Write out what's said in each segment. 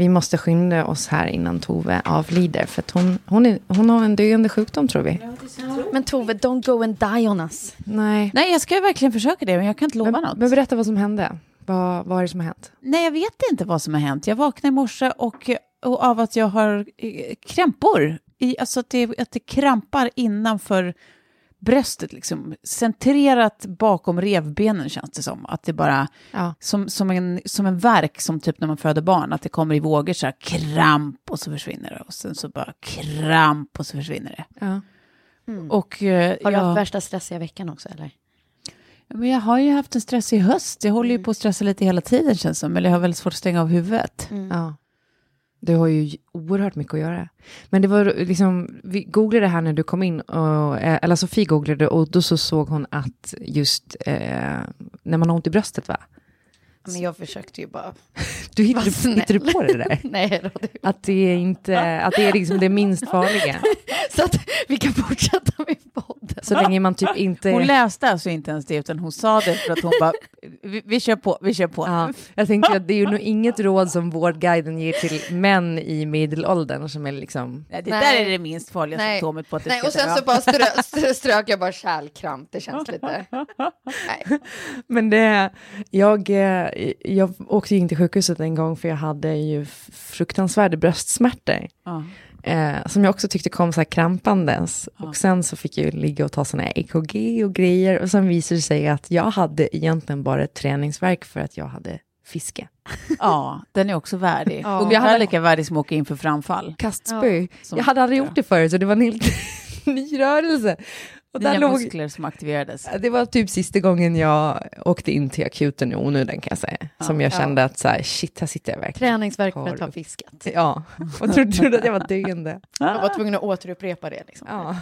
Vi måste skynda oss här innan Tove avlider. För att hon, hon, är, hon har en döende sjukdom tror vi. Men Tove, don't go and die on us. Nej. Nej, jag ska verkligen försöka det, men jag kan inte lova Men, något. men berätta vad som hände. Vad, vad är det som har hänt? Nej, jag vet inte vad som har hänt. Jag vaknade i morse och, och av att jag har eh, krämpor. I, alltså att det, att det krampar innanför bröstet, liksom. Centrerat bakom revbenen känns det som. Att det bara, Ja. som, som, en, som en verk som typ när man föder barn, att det kommer i vågor så här kramp och så försvinner det. Och sen så bara kramp och så försvinner det. Ja. Och, eh, Har du jag- haft värsta stressiga veckan också eller? Men jag har ju haft en stressig höst. Jag håller ju på att stressa lite hela tiden känns det som. Eller jag har väldigt svårt att stänga av huvudet. ja. Du har ju oerhört mycket att göra. Men det var liksom, vi googlade här när du kom in, och, eh, eller Sofie googlade och då så såg hon att just eh, när man har ont i bröstet va? Men jag försökte ju bara... Du hittade, hittade du på det där? Nej, då, det- Att det är inte, att det är liksom det minst farliga. så att vi kan fortsätta med podden. Så länge man typ inte... Hon läste alltså inte ens det, utan hon sa det för att hon bara, vi, vi kör på, vi kör på. Ja, jag tänkte att det är ju nog inget råd som Vårdguiden ger till män i medelåldern som är liksom... Nej, det Nej. där är det minst farliga Nej. symptomet på att det Nej, och sen så bara strö, strö, strök jag bara kärlkramp. Det känns lite... Nej. Men det, jag, eh, jag åkte ju in till sjukhuset en gång för jag hade ju fruktansvärda bröstsmärtor. Ja. Eh, som jag också tyckte kom så här krampandes. Och sen så fick jag ligga och ta sådana EKG och grejer. Och sen visade det sig att jag hade egentligen bara ett träningsverk för att jag hade fiske. ja, den är också värdig. Ja. Och jag hade lika värdig som att åka in för framfall. Kastspö. som- jag hade aldrig gjort det förut så det var en helt ny rörelse. Och där Nya låg, muskler som aktiverades. det var typ sista gången jag åkte in till akuten i onödan kan jag säga. Som jag kände att så här, shit, här sitter jag verkligen. Träningsverk för Har att ha du- fiskat. Ja, och trodde att jag var döende. Jag var tvungen att återupprepa det. Liksom. Ja.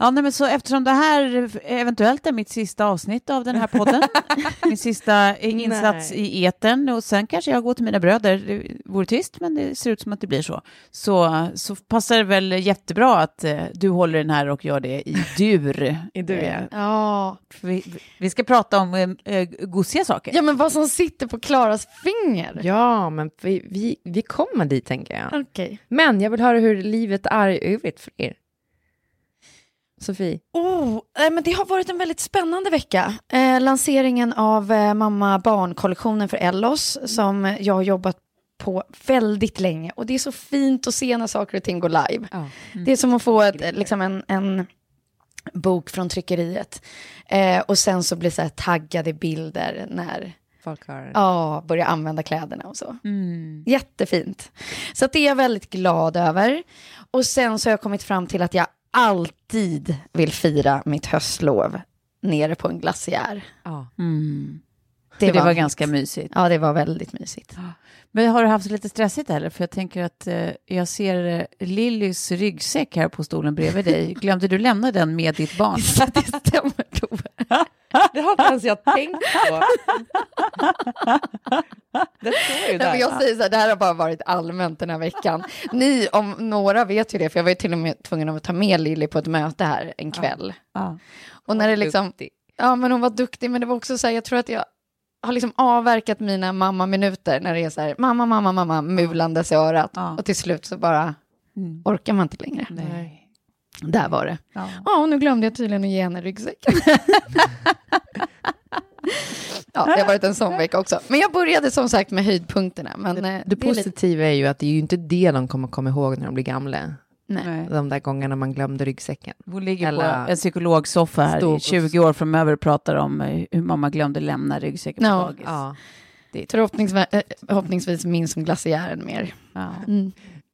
Ja, nej, men så eftersom det här eventuellt är mitt sista avsnitt av den här podden, min sista insats Nej. i eten och sen kanske jag går till mina bröder, det vore tyst men det ser ut som att det blir så, så, så passar det väl jättebra att eh, du håller den här och gör det i dur. I dur, ja. Eh, Ja. vi, vi ska prata om eh, eh, gosiga saker. ja, men vad som sitter på Klaras finger. ja, men vi, vi, vi kommer dit tänker jag. Okej. Men jag vill höra hur livet är i övrigt för er. Sofie? Oh, nej, men det har varit en väldigt spännande vecka. Eh, lanseringen av eh, mamma-barn-kollektionen för Ellos som jag har jobbat på väldigt länge. Och det är så fint att se när saker och ting går live. Det är som att få ett, liksom en, en bok från tryckeriet. Eh, och sen så blir så här taggade bilder när Folk har... ja, börjar använda kläderna och så. Mm. Jättefint. Så det är jag väldigt glad över. Och sen så har jag kommit fram till att jag alltid vill fira mitt höstlov nere på en glaciär. Ja. Mm. Det, det var, var ganska mysigt. Ja, det var väldigt mysigt. Men har du haft lite stressigt eller? För jag tänker att eh, jag ser eh, Lillys ryggsäck här på stolen bredvid dig. Glömde du lämna den med ditt barn? det stämmer, Tove. Det har inte ens jag tänkt på. Det står ju Nej, men jag säger så här, det här har bara varit allmänt den här veckan. Ni om några vet ju det, för jag var ju till och med tvungen att ta med Lilly på ett möte här en kväll. Ja. Och när det liksom, ja men hon var duktig, men det var också så här, jag tror att jag har liksom avverkat mina mamma-minuter när det är så här, mamma, mamma, mamma, mulandes i örat. Ja. Och till slut så bara Mm. orkar man inte längre. Nej. Där var det. Ja. Och nu glömde jag tydligen att ge henne ryggsäcken. ja, det har varit en sån vecka också. Men jag började som sagt med höjdpunkterna. Men eh, Det, är lite- positiva är ju att det är ju inte det de kommer komma ihåg när de blir gamla. Nej. De där gångerna man glömde ryggsäcken. Hon ligger Eller- på en psykologsoffa här i på- 20 år framöver och pratar om eh, hur mamma glömde lämna ryggsäcken på Ja. dagis. Ja. Förhoppningsvis, äh, förhoppningsvis minns hon glaciären mer. Ja. Mm.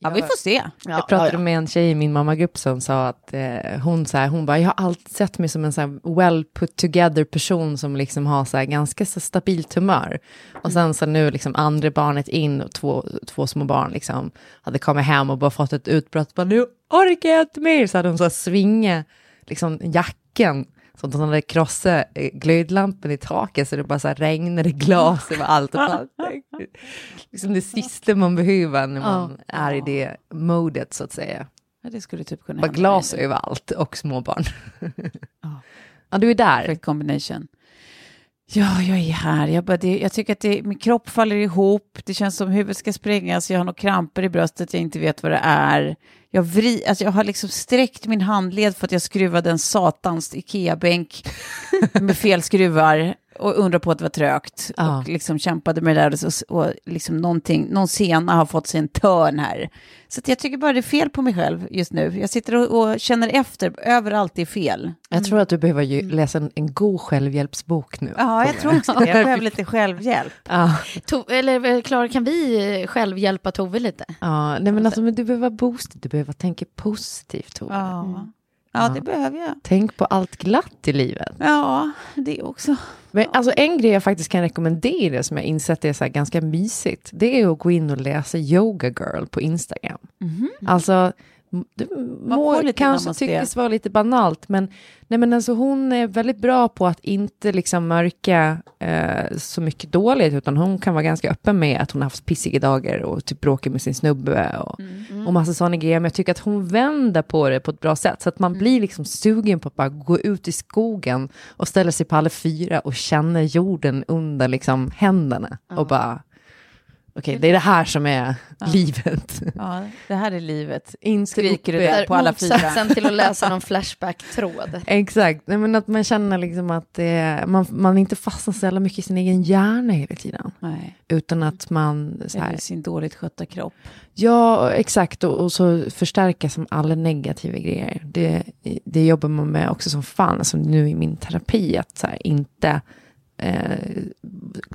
Ja, vi får se. Ja, jag pratade ja, ja. med en tjej i min mammagrupp som sa att eh, hon, så här, hon bara, jag har alltid sett mig som en så här well put together person som liksom har så här, ganska så stabilt humör. Och sen så nu liksom andra barnet in och två, två små barn liksom hade kommit hem och bara fått ett utbrott, bara, nu orkar jag inte mer, så hade hon så här svinga liksom jacken så att hon hade krossat eh, glödlampen i taket så det bara så här regnade glas över allt. Och bara, liksom det sista man behöver när man är i det modet så att säga. Ja, det skulle typ kunna Bara glas nu. överallt och småbarn. ja, du är där. Perfect combination. Ja, jag är här. Jag, bara, det, jag tycker att det, min kropp faller ihop. Det känns som huvudet ska sprängas. Jag har några kramper i bröstet. Jag inte vet vad det är. Jag, vri, alltså jag har liksom sträckt min handled för att jag skruvade en satans Ikea-bänk med fel skruvar och undrar på att det var trögt. Ja. Och liksom kämpade med det där och, så- och liksom någonting, någon sena har fått sig en törn här. Så att jag tycker bara det är fel på mig själv just nu. Jag sitter och, och känner efter, överallt är fel. Jag tror att du behöver ju läsa en, en god självhjälpsbok nu. Ja, jag tror också det. Jag behöver lite självhjälp. Ja, To- eller eh, Klara, kan vi eh, själv hjälpa Tove lite? ja nej, men alltså, men du behöver boosted, du behöver tänka positivt. Tove. Ja. ja, det behöver jag. Tänk på allt glatt i livet. Ja, det också. Men alltså en grej jag faktiskt kan rekommendera som jag insett är så här ganska mysigt. Det är att gå in och läsa Yoga Girl på Instagram. Alltså, m- det må kanske tyckas vara lite banalt, men, nej, men alltså, hon är väldigt bra på att inte liksom mörka eh, så mycket dåligt, utan hon kan vara ganska öppen med att hon har haft pissiga dagar och typ bråkar med sin snubbe och, och massa sådana grejer. Men jag tycker att hon vänder på det på ett bra sätt, så att man blir liksom sugen på att bara gå ut i skogen och ställa sig på alla fyra och känna jorden under liksom händerna och bara Okej, det är det här som är livet. Ja, det här är livet. Inte Skriker du där på alla fyra. Motsatsen till att läsa någon Flashback-tråd. Exakt, Nej, men att man känner liksom att det, man, man inte fastnar så jävla mycket i sin egen hjärna hela tiden. Nej, Utan att man så här, eller sin dåligt skötta kropp. ja exakt, och, och så förstärka som alla negativa grejer. Det, det jobbar man med också som fan, alltså nu i min terapi, att så här, inte eh,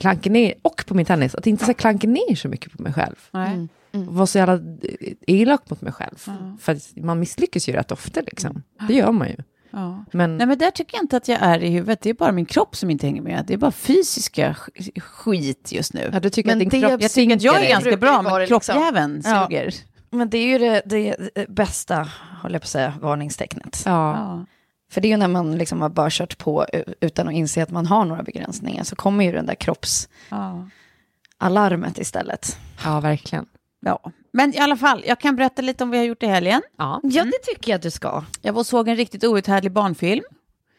klanka ner, och på min tennis, att inte så klanka ner så mycket på mig själv. Nej. Och vara så jävla elak mot mig själv. För att man misslyckas ju rätt ofta liksom. Det gör man ju. Ja. Men Nej, men där tycker jag inte att jag är i huvudet. Det är bara min kropp som inte hänger med. Det är bara fysiska sk- skit just nu. ja, du tycker Men att din det- kropp Jag tycker att jag är ganska bra, men det liksom. kroppsjäveln Ja. suger. Men det är ju det, det, det bästa, håller jag på att säga, varningstecknet. Ja. För det är ju när man liksom har bara kört på utan att inse att man har några begränsningar, så kommer ju den där kroppsalarmet Ja. istället. ja, verkligen. ja. Men i alla fall, jag kan berätta lite om vad jag har gjort i helgen. Ja. Ja, det tycker jag att du ska. Jag var och såg en riktigt outhärdlig barnfilm.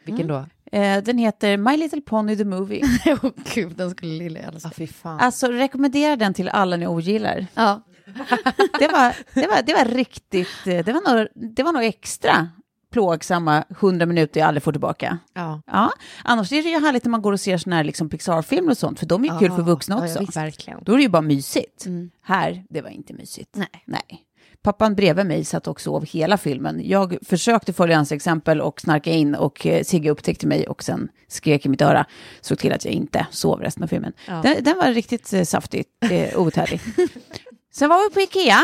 Vilken då? Eh, den heter My Little Pony the Movie. Åh gud, den skulle Lille älska. fy fan. Alltså rekommenderar den till alla ni ogillar. Ja. Det var, det var, det var riktigt, eh, det var, nog, det var nog extra plågsamma 100 minuter jag aldrig får tillbaka. Ja. Ja, annars är det ju härligt när man går och ser såna här liksom Pixar-filmer och sånt, för de är ju kul för vuxna Ja, också. ja, visst. Verkligen. Då är det ju bara mysigt. Mm. Här, det var inte mysigt. Nej. Nej. Pappan bredvid mig satt och sov hela filmen. Jag försökte följa hans exempel och snarka in och eh, Sigge upptäckte mig och sen skrek i mitt öra. Såg till att jag inte sov resten av filmen. Den, den var riktigt eh, saftig, eh, outhärdlig. sen var vi på Ikea,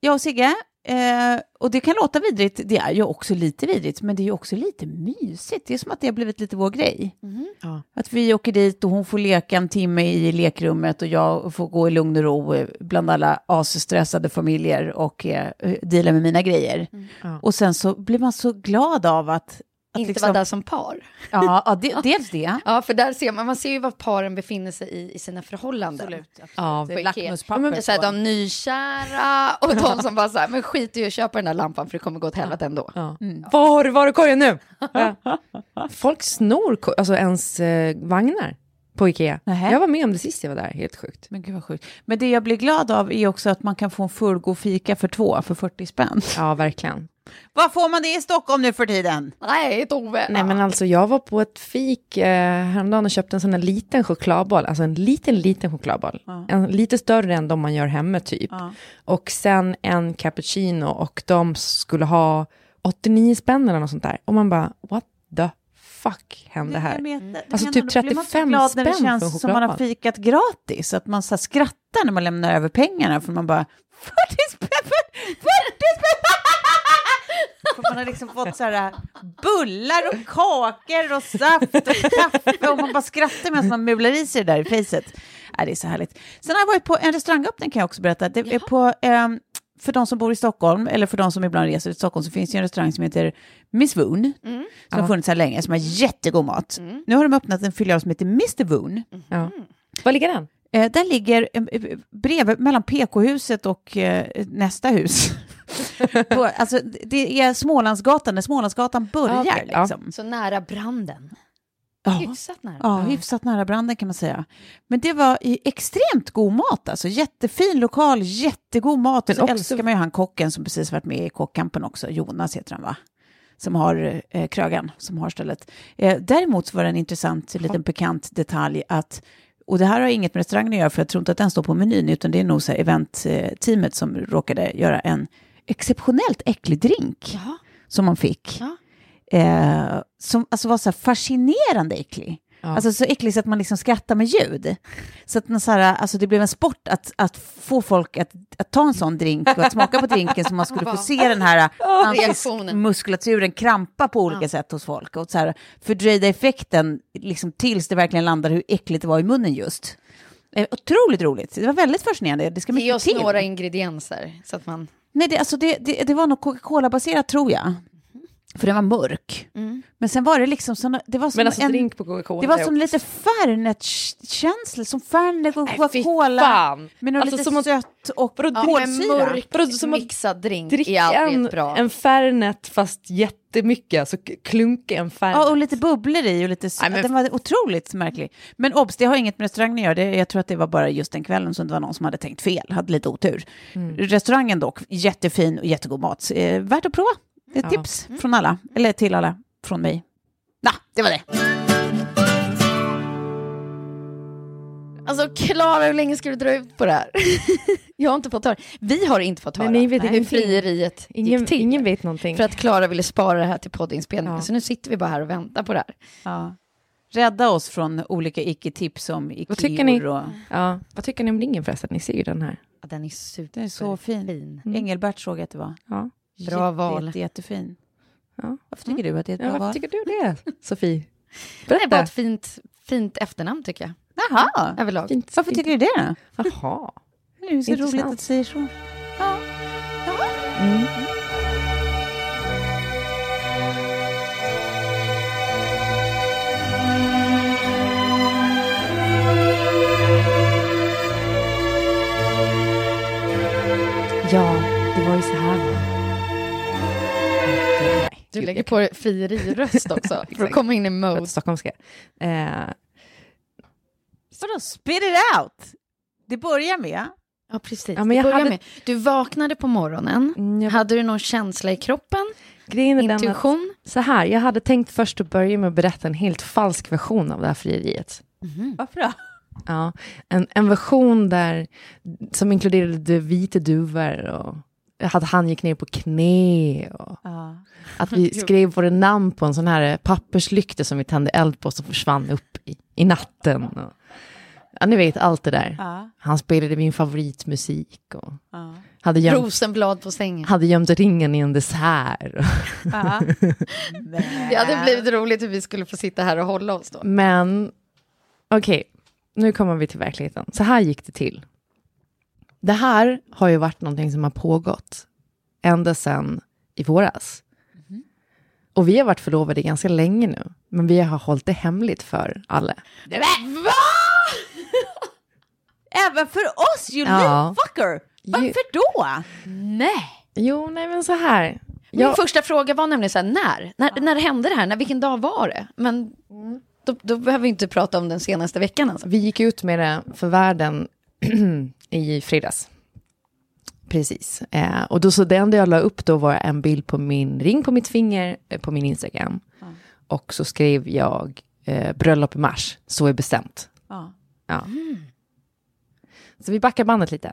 jag och Sigge. Eh, och det kan låta vidrigt, det är ju också lite vidrigt, men det är ju också lite mysigt. Det är som att det har blivit lite vår grej. Ja. Att vi åker dit och hon får leka en timme i lekrummet och jag får gå i lugn och ro eh, bland alla asstressade familjer och eh, deala med mina grejer. Ja. Och sen så blir man så glad av att... Inte liksom- vara där som par. Ja, ja det, dels det. Ja, för där ser man, man ser ju var paren befinner sig i, i sina förhållanden. Ja, är På Ikea. lackmuspapper Så här, de nykära och de som bara så här, men skit i att köpa den där lampan för det kommer gå åt helvete ändå. Ja. Var har du varukorgen nu? Ja. Folk snor alltså ens eh, vagnar på Ikea. Nähä. Jag var med om det sist jag var där, helt sjukt. Men gud vad sjukt. Men det jag blir glad av är också att man kan få en fullgod fika för två, för 40 spänn. Ja, verkligen. Vad får man det i Stockholm nu för tiden? Nej, Tove. Nej men alltså jag var på ett fik eh, häromdagen och köpte en sån här liten chokladboll, alltså en liten liten chokladboll. En, lite större än de man gör hemma typ. Ja. Och sen en cappuccino och de skulle ha 89 spänn eller något sånt där. Och man bara, what the fuck hände här? Jag vet, Alltså typ blir man så 35 glad när det spänn för en känns som man har chokladboll. fikat gratis, att man så här skrattar när man lämnar över pengarna, för man bara 40 spänn, för- 40 spänn! För man har liksom fått så här bullar och kakor och saft och kaffe och man bara skrattar medan man mular i sig det där i facet. Ja, det är så härligt. Sen har jag varit på en restaurangöppning kan jag också berätta. Det är på, ehm, för de som bor i Stockholm, eller för de som ibland reser till Stockholm, så finns det ju en restaurang som heter Miss Woon, som har funnits här länge, som har jättegod mat. Nu har de öppnat en filial som heter Mr Woon. Ja. Var ligger den? Eh, den ligger eh, bredvid, mellan PK-huset och eh, nästa hus. på, alltså, det är Smålandsgatan, där Smålandsgatan börjar. Ah, okej, ja. liksom. Så nära branden. Ja. Hyfsat nära. Ja, hyfsat nära branden kan man säga. Men det var i extremt god mat, alltså jättefin lokal, jättegod mat. Men Och så också- älskar man ju han kocken som precis varit med i Kockkampen också, Jonas heter han va? Som har eh, krögan, som har stället. Eh, däremot så var det en intressant liten pikant detalj att och det här har inget med restaurangen att göra, för jag tror inte att den står på menyn, utan det är nog så här event-teamet som råkade göra en exceptionellt äcklig drink Jaha. som man fick. Ja. Eh, som alltså var så här fascinerande äcklig. Ja. Alltså så äcklig så att man liksom skrattar med ljud. Så att man så här, alltså det blev en sport att, att få folk att, att ta en sån drink och att smaka på drinken så man skulle få se den här muskulaturen krampa på olika sätt hos folk. Och så här, fördröjda effekten liksom tills det verkligen landade hur äckligt det var i munnen just. Eh, otroligt roligt. Det var väldigt fascinerande. Det ska Ge oss till. några ingredienser så att man... Nej, det, alltså det, det, det var nog Coca-Cola-baserat tror jag. För den var mörk. Men sen var det liksom såna, det var som Men alltså en, drink på Coca-Cola. det var som lite Fernet-känsla, som Fernet och Coca-Cola. något Alltså lite som att- sött och Ja, Kolsyra. men mörk som mixad drink Dricka är alltid en, bra. en Fernet fast jättemycket, alltså k- klunka en Fernet. Ja, och lite bubblor i och lite... Nej, men- Den var otroligt märklig. Men obs, det har inget med restaurangen att göra. Det, jag tror att det var bara just den kvällen som det var någon som hade tänkt fel, hade lite otur. Mm. Restaurangen dock, jättefin och jättegod mat. Eh, värt att prova. Ett Ja. tips från alla, eller till alla, från mig. Ja, det var det. Alltså Klara, hur länge ska du dra ut på det här? jag har inte fått höra. Vi har inte fått höra Nej, vet hur frieriet ingen, gick till. ingen vet någonting. För att Klara ville spara det här till poddinspelningen. Ja. Så nu sitter vi bara här och väntar på det här. Ja. Rädda oss från olika icke-tips om Vad tycker ni? Ikeor och... ja, vad tycker ni om ringen förresten? Ni ser ju den här. Ja, den är super Den är så fin. fin. Mm. Engelbert såg jag att det var. Ja. Bra Jätte, val. Jätte, jättefin. Ja. Varför tycker du att det är ett Ja, bra varför val? tycker du det, Sofie? Det är bara Berätta. ett fint, fint efternamn tycker jag. Jaha, Överlag. Fint, varför fint. tycker du det? Jaha. Det är så Intressant. roligt att du säger så. Mm. Ja, det var ju så här. Du lägger på frieriröst också, för att komma in i mode. Stockholmska. Eh, Vadå, spit it out? Det börjar med... Ja, precis. Ja, men jag Det börjar hade- med. Du vaknade på morgonen. mm, jag, Hade du någon känsla i kroppen? grejen den att, Intuition? så här, jag hade tänkt först att börja med att berätta en helt falsk version av det här frieriet. Varför då? Ja, en, en version där, som inkluderade vita duvor och att han gick ner på knä och Ja. Att vi skrev våra namn på en sån här papperslykta som vi tände eld på som försvann upp i, i natten. Och, ja, ni vet allt det där. Ja. Han spelade min favoritmusik och Ja. Hade gömt, Rosenblad på sängen. hade gömt ringen i en dessert. Ja. Det hade blivit roligt hur vi skulle få sitta här och hålla oss då. Men okej, nu kommer vi till verkligheten. Så här gick det till. Det här har ju varit någonting som har pågått ända sedan i våras. Och vi har varit förlovade ganska länge nu, men vi har hållit det hemligt för alla. Men, va? Även för oss, you Ja. little fucker! Varför då? Nej. Jo, nej men så här. Min Jag, första fråga var nämligen så här, när? När, när hände det här? När, vilken dag var det? Men då, då behöver vi inte prata om den senaste veckan alltså. vi gick ut med det för världen i fredags. Precis. Eh, och då så det enda jag la upp då var en bild på min ring på mitt finger eh, på min Instagram. Och så skrev jag eh, bröllop i mars, så är bestämt. Ja. Ja. Så vi backar bandet lite.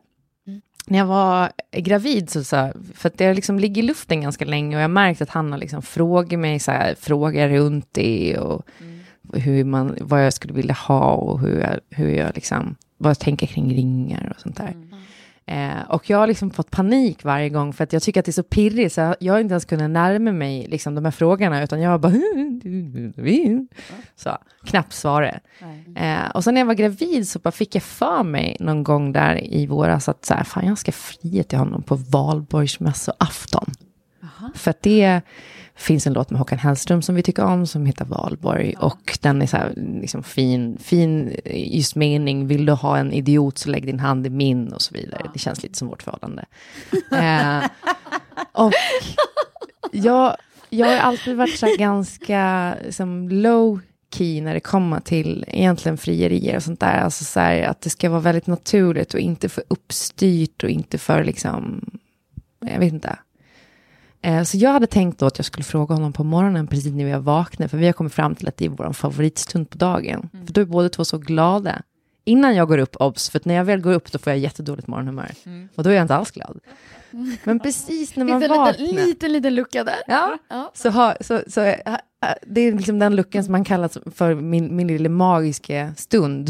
När jag var gravid, så, så för att det liksom ligger i luften ganska länge och jag märkt att han har liksom frågat mig, så här, frågar runt det och hur man, vad jag skulle vilja ha och hur jag, hur jag liksom, vad jag tänker kring ringar och sånt där. Eh, och jag har liksom fått panik varje gång för att jag tycker att det är så pirrigt så jag, jag har inte ens kunnat närma mig liksom, de här frågorna utan jag har bara så, knappt svara. Eh, och sen när jag var gravid så bara fick jag för mig någon gång där i våras att så här, fan jag ska fria till honom på valborgsmässoafton. För att det finns en låt med Håkan Hellström som vi tycker om som heter Valborg. Och den är så här liksom fin, fin just mening. Vill du ha en idiot så lägg din hand i min och så vidare. Det känns lite som vårt förhållande. eh, och jag, jag har alltid varit så ganska som low key när det kommer till egentligen frierier och sånt där. Alltså så här, att det ska vara väldigt naturligt och inte för uppstyrt och inte för liksom, jag vet inte. Eh, Så jag hade tänkt då att jag skulle fråga honom på morgonen precis när har vaknat, för vi har kommit fram till att det är vår favoritstund på dagen. För då är båda två så glada. Innan jag går upp, obs, för att när jag väl går upp då får jag jättedåligt morgonhumör. Och då är jag inte alls glad. Men precis när man Finns det en vaknar. liten, liten, liten lucka där? Ja, Ja. så, har, så, så äh, äh, det är liksom den luckan som man kallar för min, min lilla magiska stund.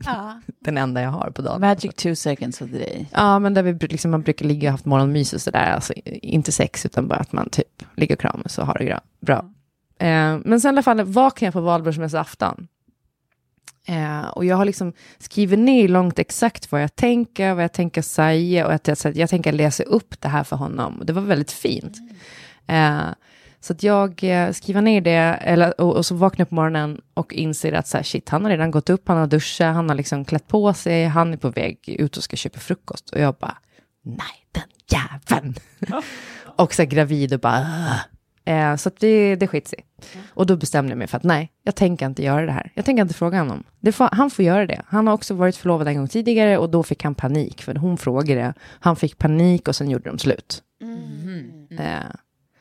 den enda jag har på dagen. Magic two seconds of the day. Ja, men där vi liksom, man brukar ligga och haft morgonmys och sådär. Alltså, inte sex, utan bara att man typ ligger och kramas och har det bra. Eh, men sen i alla fall vaknar jag på valborgsmässoafton. Eh, och jag har liksom skrivit ner långt exakt vad jag tänker, vad jag tänker säga och att jag, jag tänker läsa upp det här för honom. Det var väldigt fint. Eh, så att jag eh, skriver ner det, eller, och, och så vaknar jag på morgonen och inser att så här, shit, han har redan gått upp, han har duschat, han har liksom klätt på sig, han är på väg ut och ska köpa frukost. Och jag bara, nej, den jäveln. och så här, gravid och bara, "Ugh." Eh, så att det, det skit sig. Och då bestämde jag mig för att nej, jag tänker inte göra det här. Jag tänker inte fråga honom. Får, han får göra det. Han har också varit förlovad en gång tidigare och då fick han panik, för hon frågade. Han fick panik och sen gjorde de slut. Eh,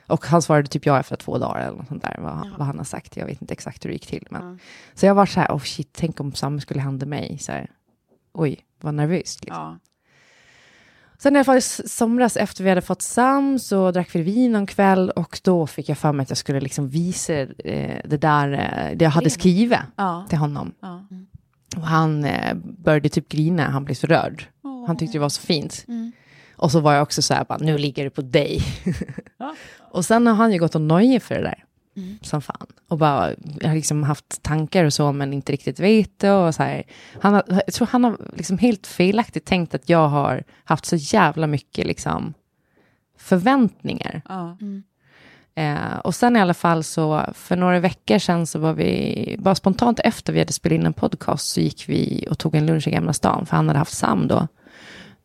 och han svarade typ ja efter två dagar eller något sånt där, vad, vad han har sagt. Jag vet inte exakt hur det gick till. Men. Så jag var så här, oh shit, tänk om samma skulle hända mig. Så här, oj, vad nervöst. Liksom. Ja. Sen i alla fall i somras efter vi hade fått Sam så drack vi vin någon kväll och då fick jag för mig att jag skulle liksom visa eh, det där, eh, det jag hade skrivit Ja. till honom. Ja. Och han eh, började typ grina, han blev så rörd. Han tyckte det var så fint. Och så var jag också så här, bara, nu ligger det på dig. och sen har han ju gått och nojat för det där. Som fan. Och bara jag har liksom haft tankar och så, men inte riktigt vet det. Och så här. Han har, jag tror han har liksom helt felaktigt tänkt att jag har haft så jävla mycket liksom, förväntningar. Ja. Eh, och sen i alla fall så, för några veckor sedan så var vi, bara spontant efter vi hade spelat in en podcast så gick vi och tog en lunch i Gamla stan, för han hade haft Sam då.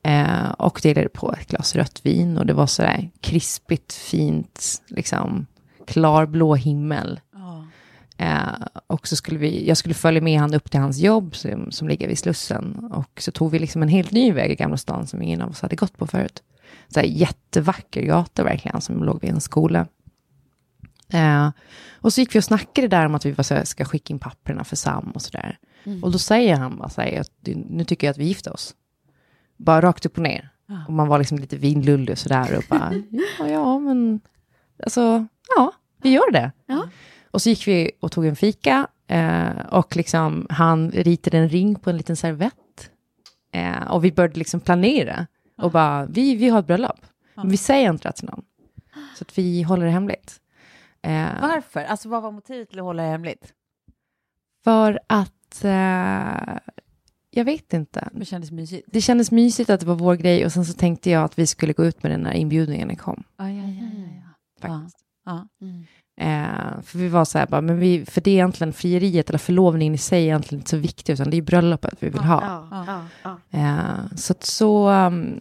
Eh, och delade på ett glas rött vin och det var sådär krispigt, fint, liksom klarblå himmel. Eh, och så skulle vi, jag skulle följa med han upp till hans jobb som, som ligger vid Slussen. Och så tog vi liksom en helt ny väg i Gamla stan som ingen av oss hade gått på förut. Så här jättevacker gata verkligen som låg vid en skola. Eh, och så gick vi och snackade där om att vi var så här, ska skicka in papperna för Sam och sådär. Och då säger han bara så här, nu tycker jag att vi gifter oss. Bara rakt upp och ner. Och man var liksom lite vinlullig och sådär och bara, ja, ja, men alltså, ja, vi gör det. Och så gick vi och tog en fika eh, och liksom han ritade en ring på en liten servett. Eh, och vi började liksom planera. Och bara, vi, vi har ett bröllop. Men vi säger inte det till någon. Så att vi håller det hemligt. Eh, Varför? Alltså vad var motivet till att hålla det hemligt? för att, eh, jag vet inte. Det kändes mysigt. Det kändes mysigt att det var vår grej och sen så tänkte jag att vi skulle gå ut med den när inbjudningen kom. Ja, ja, ja, ja, ja. Faktiskt. Ja. Eh, för vi var så här, bara, men vi, för det är egentligen frieriet eller förlovningen i sig är egentligen inte så viktigt, utan det är bröllopet vi vill ha. Ja, ja, ja. Eh, så att så, um,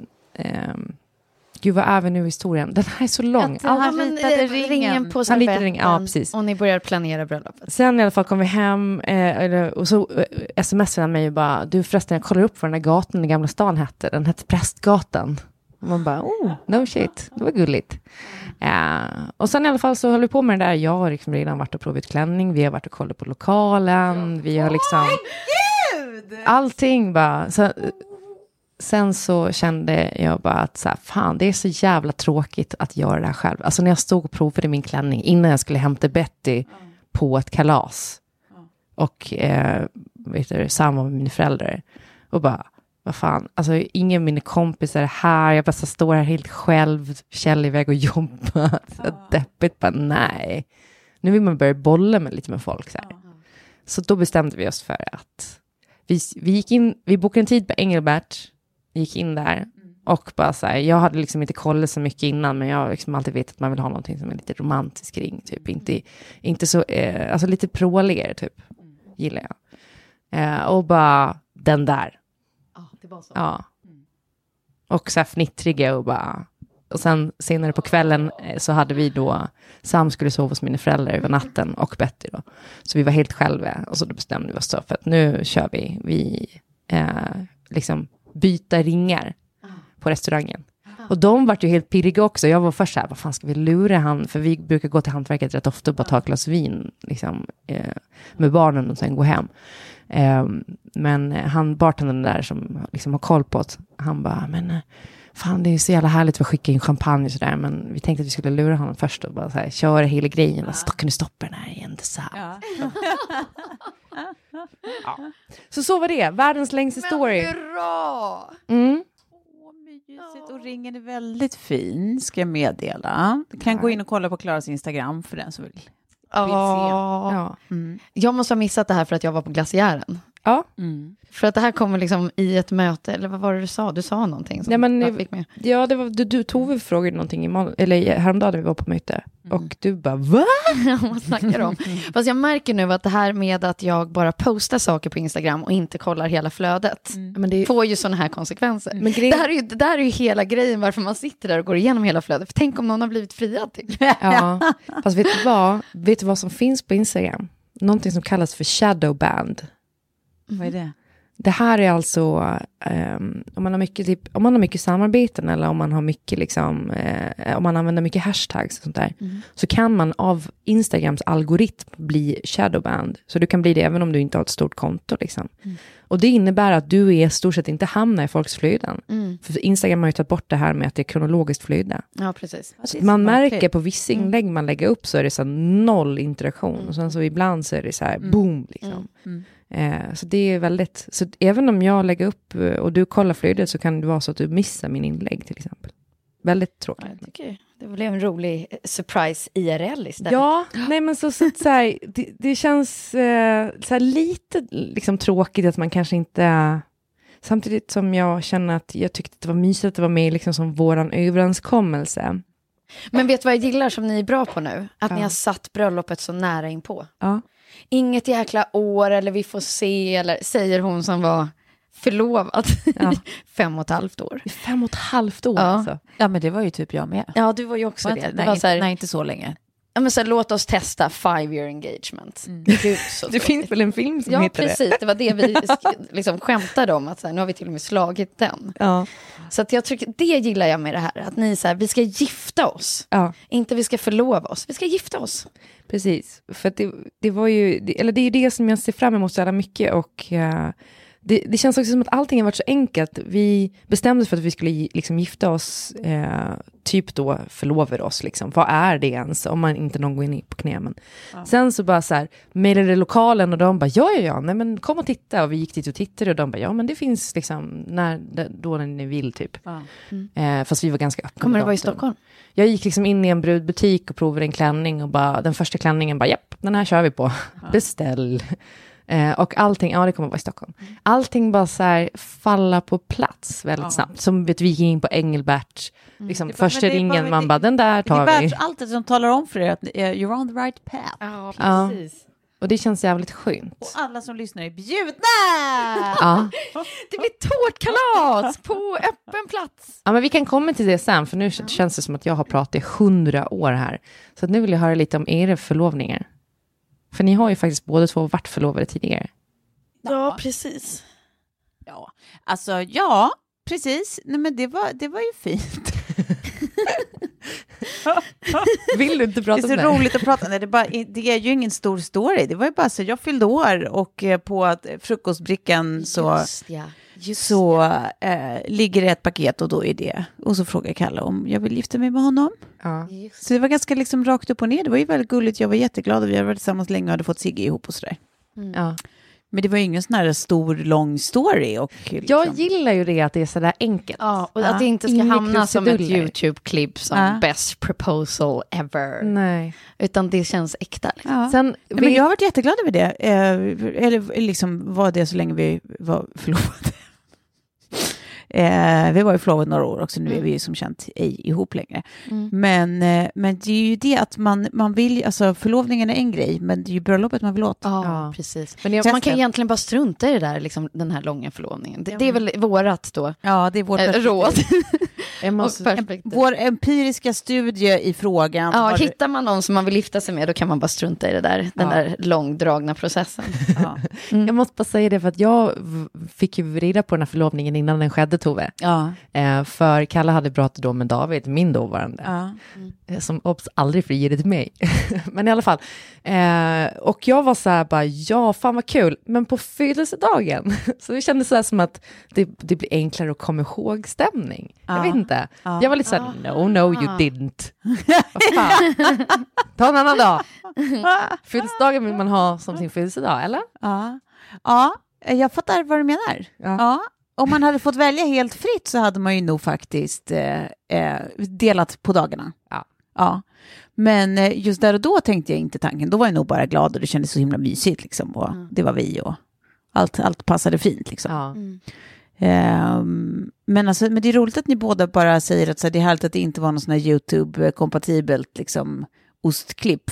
gud vad är vi nu i historien? Den här är så lång. Han Ja, men, ritade eh, ringen. på Han ritade ringen, ja, precis. Och ni börjar planera bröllopet. Sen i alla fall kom vi hem eh, och så eh, smsade han mig och bara, du förresten jag kollar upp vad den här gatan i Gamla stan hette, den hette Prästgatan. Och man bara, oh, no shit, det var gulligt. Eh, och sen i alla fall så höll vi på med det där, jag har liksom redan varit och provat klänning, vi har varit och kollat på lokalen, vi har liksom... Allting bara. Så, sen så kände jag bara att så här, fan, det är så jävla tråkigt att göra det här själv. Alltså när jag stod och provade min klänning innan jag skulle hämta Betty på ett kalas. Och eh, vet du, samma med mina föräldrar. Och bara, vad fan, alltså ingen av mina kompisar är här, jag bara står här helt själv, Kjell är iväg och jobbar. Så deppigt, bara nej. Nu vill man börja bolla med lite med folk. Så, här. så då bestämde vi oss för att vi, vi gick in, vi bokade en tid på Engelbert, gick in där och bara så här, jag hade liksom inte kollat så mycket innan, men jag har liksom alltid vetat att man vill ha någonting som är lite romantiskt kring, typ inte, inte så, eh, alltså lite pråligare typ, gillar jag. Eh, och bara, den där. Ja. Och så här fnittriga och bara, och sen senare på kvällen eh, så hade vi då, Sam skulle sova hos mina föräldrar över natten och Betty då. Så vi var helt själva och så då bestämde vi oss för att nu kör vi, vi eh, liksom byta ringar på restaurangen. Och de vart ju helt pirriga också. Jag var först så här, vad fan ska vi lura han? För vi brukar gå till hantverket rätt ofta och bara ta ett glas vin liksom, eh, med barnen och sen gå hem. Eh, men han, bartendern där som liksom har koll på det, han bara, men eh, fan det är så jävla härligt att skicka in champagne och sådär, men vi tänkte att vi skulle lura honom först och bara så här, köra hela grejen. Ja. Så kan du stoppa den här igen? Så, här. Ja. så så var det, världens längsta story. Hurra! Mm. Åh, mysigt. Och ringen är väldigt fin, ska jag meddela. Du kan gå in och kolla på Klaras Instagram för den som vill. Ja. Ja. Jag måste ha missat det här för att jag var på glaciären. Ja. För att det här kommer liksom i ett möte, eller vad var det du sa? Du sa någonting som Ja, men, jag fick med. Ja, det var, du, du Tove frågade någonting imorgon, eller häromdagen när vi var på möte. Och du bara, va? vad snackar du om? Fast jag märker nu att det här med att jag bara postar saker på Instagram och inte kollar hela flödet, Men det, får ju sådana här konsekvenser. Men grej- det, här är ju, det där är ju hela grejen varför man sitter där och går igenom hela flödet. För tänk om någon har blivit friad till. ja. Fast vet du vad? Vet du vad som finns på Instagram? Någonting som kallas för shadowband. Vad är det? Det här är alltså ehm, om, man har mycket, typ, om man har mycket samarbeten eller om man har mycket liksom, eh, om man använder mycket hashtags och sånt där, så kan man av Instagrams algoritm bli shadowband. Så du kan bli det även om du inte har ett stort konto. Liksom. Och det innebär att du i stort sett inte hamnar i folks flöden. För Instagram har ju tagit bort det här med att det är kronologiskt flöde. Ja, precis. Så man märker på vissa inlägg man lägger upp så är det så noll interaktion. Och sen så ibland så är det så här boom. Liksom. Eh, så det är väldigt, så även om jag lägger upp eh, och du kollar flödet så kan det vara så att du missar min inlägg till exempel. Väldigt tråkigt. Jag tycker det blev en rolig eh, surprise IRL istället. Ja, nej men så, så, så här, det, det känns eh, så här lite liksom tråkigt att man kanske inte... Samtidigt som jag känner att jag tyckte att det var mysigt att det var med liksom som våran överenskommelse. Men vet du vad jag gillar som ni är bra på nu? Att ni har satt bröllopet så nära inpå. Ja. Inget jäkla år eller vi får se, eller säger hon som var förlovad Ja. i fem och ett halvt år. I fem och ett halvt år Ja. alltså. Ja, men det var ju typ jag med. Ja, du var ju också Var det. inte, det nej, var inte, så här, nej, inte så länge. ja, men så här, låt oss testa five year engagement. Gud, så Det finns väl en film som Ja, heter det? precis. Det var det vi liksom skämtade om, att så här, nu har vi till och med slagit den. Ja. Så att jag tycker, det gillar jag med det här, att ni så här, vi ska gifta oss. ja. Inte vi ska förlova oss, vi ska gifta oss. Precis, för att det, det var ju, det, eller det är ju det som jag ser fram emot så jävla mycket och uh, det, det känns också som att allting har varit så enkelt. Vi bestämde oss för att vi skulle liksom gifta oss, eh, typ då förlovar oss. Liksom. Vad är det ens om man inte någon går in på knä? Men. Sen så bara så här, mejlade lokalen och de bara ja, ja, ja, nej men kom och titta. Och vi gick dit och tittade och de bara ja, men det finns liksom när, då när ni vill typ. Eh, fast vi var ganska öppna. Kommer det vara i. Stockholm? Jag gick liksom in i en brudbutik och provade en klänning och bara, den första klänningen bara, japp, den här kör vi på. Beställ. Eh, och allting, ja det kommer vara i Stockholm. Allting bara så här falla på plats väldigt snabbt. Som vet, vi gick in på Engelbert, liksom, Det var- första det är ringen, bara- man det- bara, den där Det är tar vi. värt allt att de talar om för er att you're on the right path. Ja, Ja. precis. Och det känns jävligt skönt. Och alla som lyssnar är bjudna! Ja. Det blir tårtkalas på öppen plats. ja, men vi kan komma till det sen, för nu känns det som att jag har pratat i hundra år här. Så att nu vill jag höra lite om era förlovningar. För ni har ju faktiskt båda två varit förlovade tidigare. Ja, precis. Ja, alltså ja, precis. Nej, men det var, det var ju fint. Vill du inte Det prata är om så det? roligt att prata. Nej, det, är bara, det är ju ingen stor story. Det var ju bara så, jag fyllde år och eh, på att frukostbrickan så, Just ja. Just så eh, ligger det ett paket och då är det. Och så frågar Kalle om jag vill gifta mig med honom. Ja. Så det var ganska liksom rakt upp och ner. Det var ju väldigt gulligt. Jag var jätteglad och vi hade varit tillsammans länge och hade fått Sigge ihop och sådär. Ja. Men det var ju ingen sån här stor, lång story. Och, liksom, Jag gillar ju det att det är sådär enkelt. Ja, och Ja. att det inte ska hamna som ett. YouTube-klipp som Ja. best proposal ever. Nej. Utan det känns äkta. Liksom. Ja. Sen, Nej, vi, Men jag har varit jätteglad över det. Eh, eller liksom var det så länge vi var förlovade. Eh, vi var ju förlovade några år också, nu är vi ju som känt ej ihop längre. Mm. Men, eh, men det är ju det att man, man vill, alltså förlovningen är en grej, men det är ju bröllopet man vill åt. Ja, Ja. precis. Men jag- man kan det- egentligen bara strunta i det där, liksom, den här långa förlovningen. Det, det är väl vårat då, Ja, det är vårt eh, råd måste, perspektiv. Vår empiriska studie i frågan. Ja, har- hittar man någon som man vill gifta sig med, då kan man bara strunta i det där, den Ja. där långdragna processen. ja. jag måste bara säga det, för att jag fick ju reda på den här förlovningen innan den skedde, Tove. Ja. Eh, för Kalle hade pratat då med David, min dåvarande, Ja. eh, som obs aldrig friade till mig. men i alla fall. Eh, och jag var så här bara, ja, fan vad kul, men på födelsedagen, så det kändes så här som att det, det blir enklare att komma ihåg stämning. Jag Ja. vet inte. Ja. Jag var lite så här, no, no, you didn't. Ta en annan dag. Födelsedagen vill man ha som sin födelsedag, eller? Ja. ja, jag fattar vad du menar. Ja. Ja. Om man hade fått välja helt fritt så hade man ju nog faktiskt eh, eh, delat på dagarna. Ja. ja. Men eh, just där och då tänkte jag inte tanken. Då var jag nog bara glad och det kändes så himla mysigt. Liksom, och Det var vi och allt, allt passade fint. Liksom. Ja. Ehm, men, alltså, men det är roligt att ni båda bara säger att så här, det är härligt att det inte var någon sån här YouTube-kompatibelt liksom, ostklipp.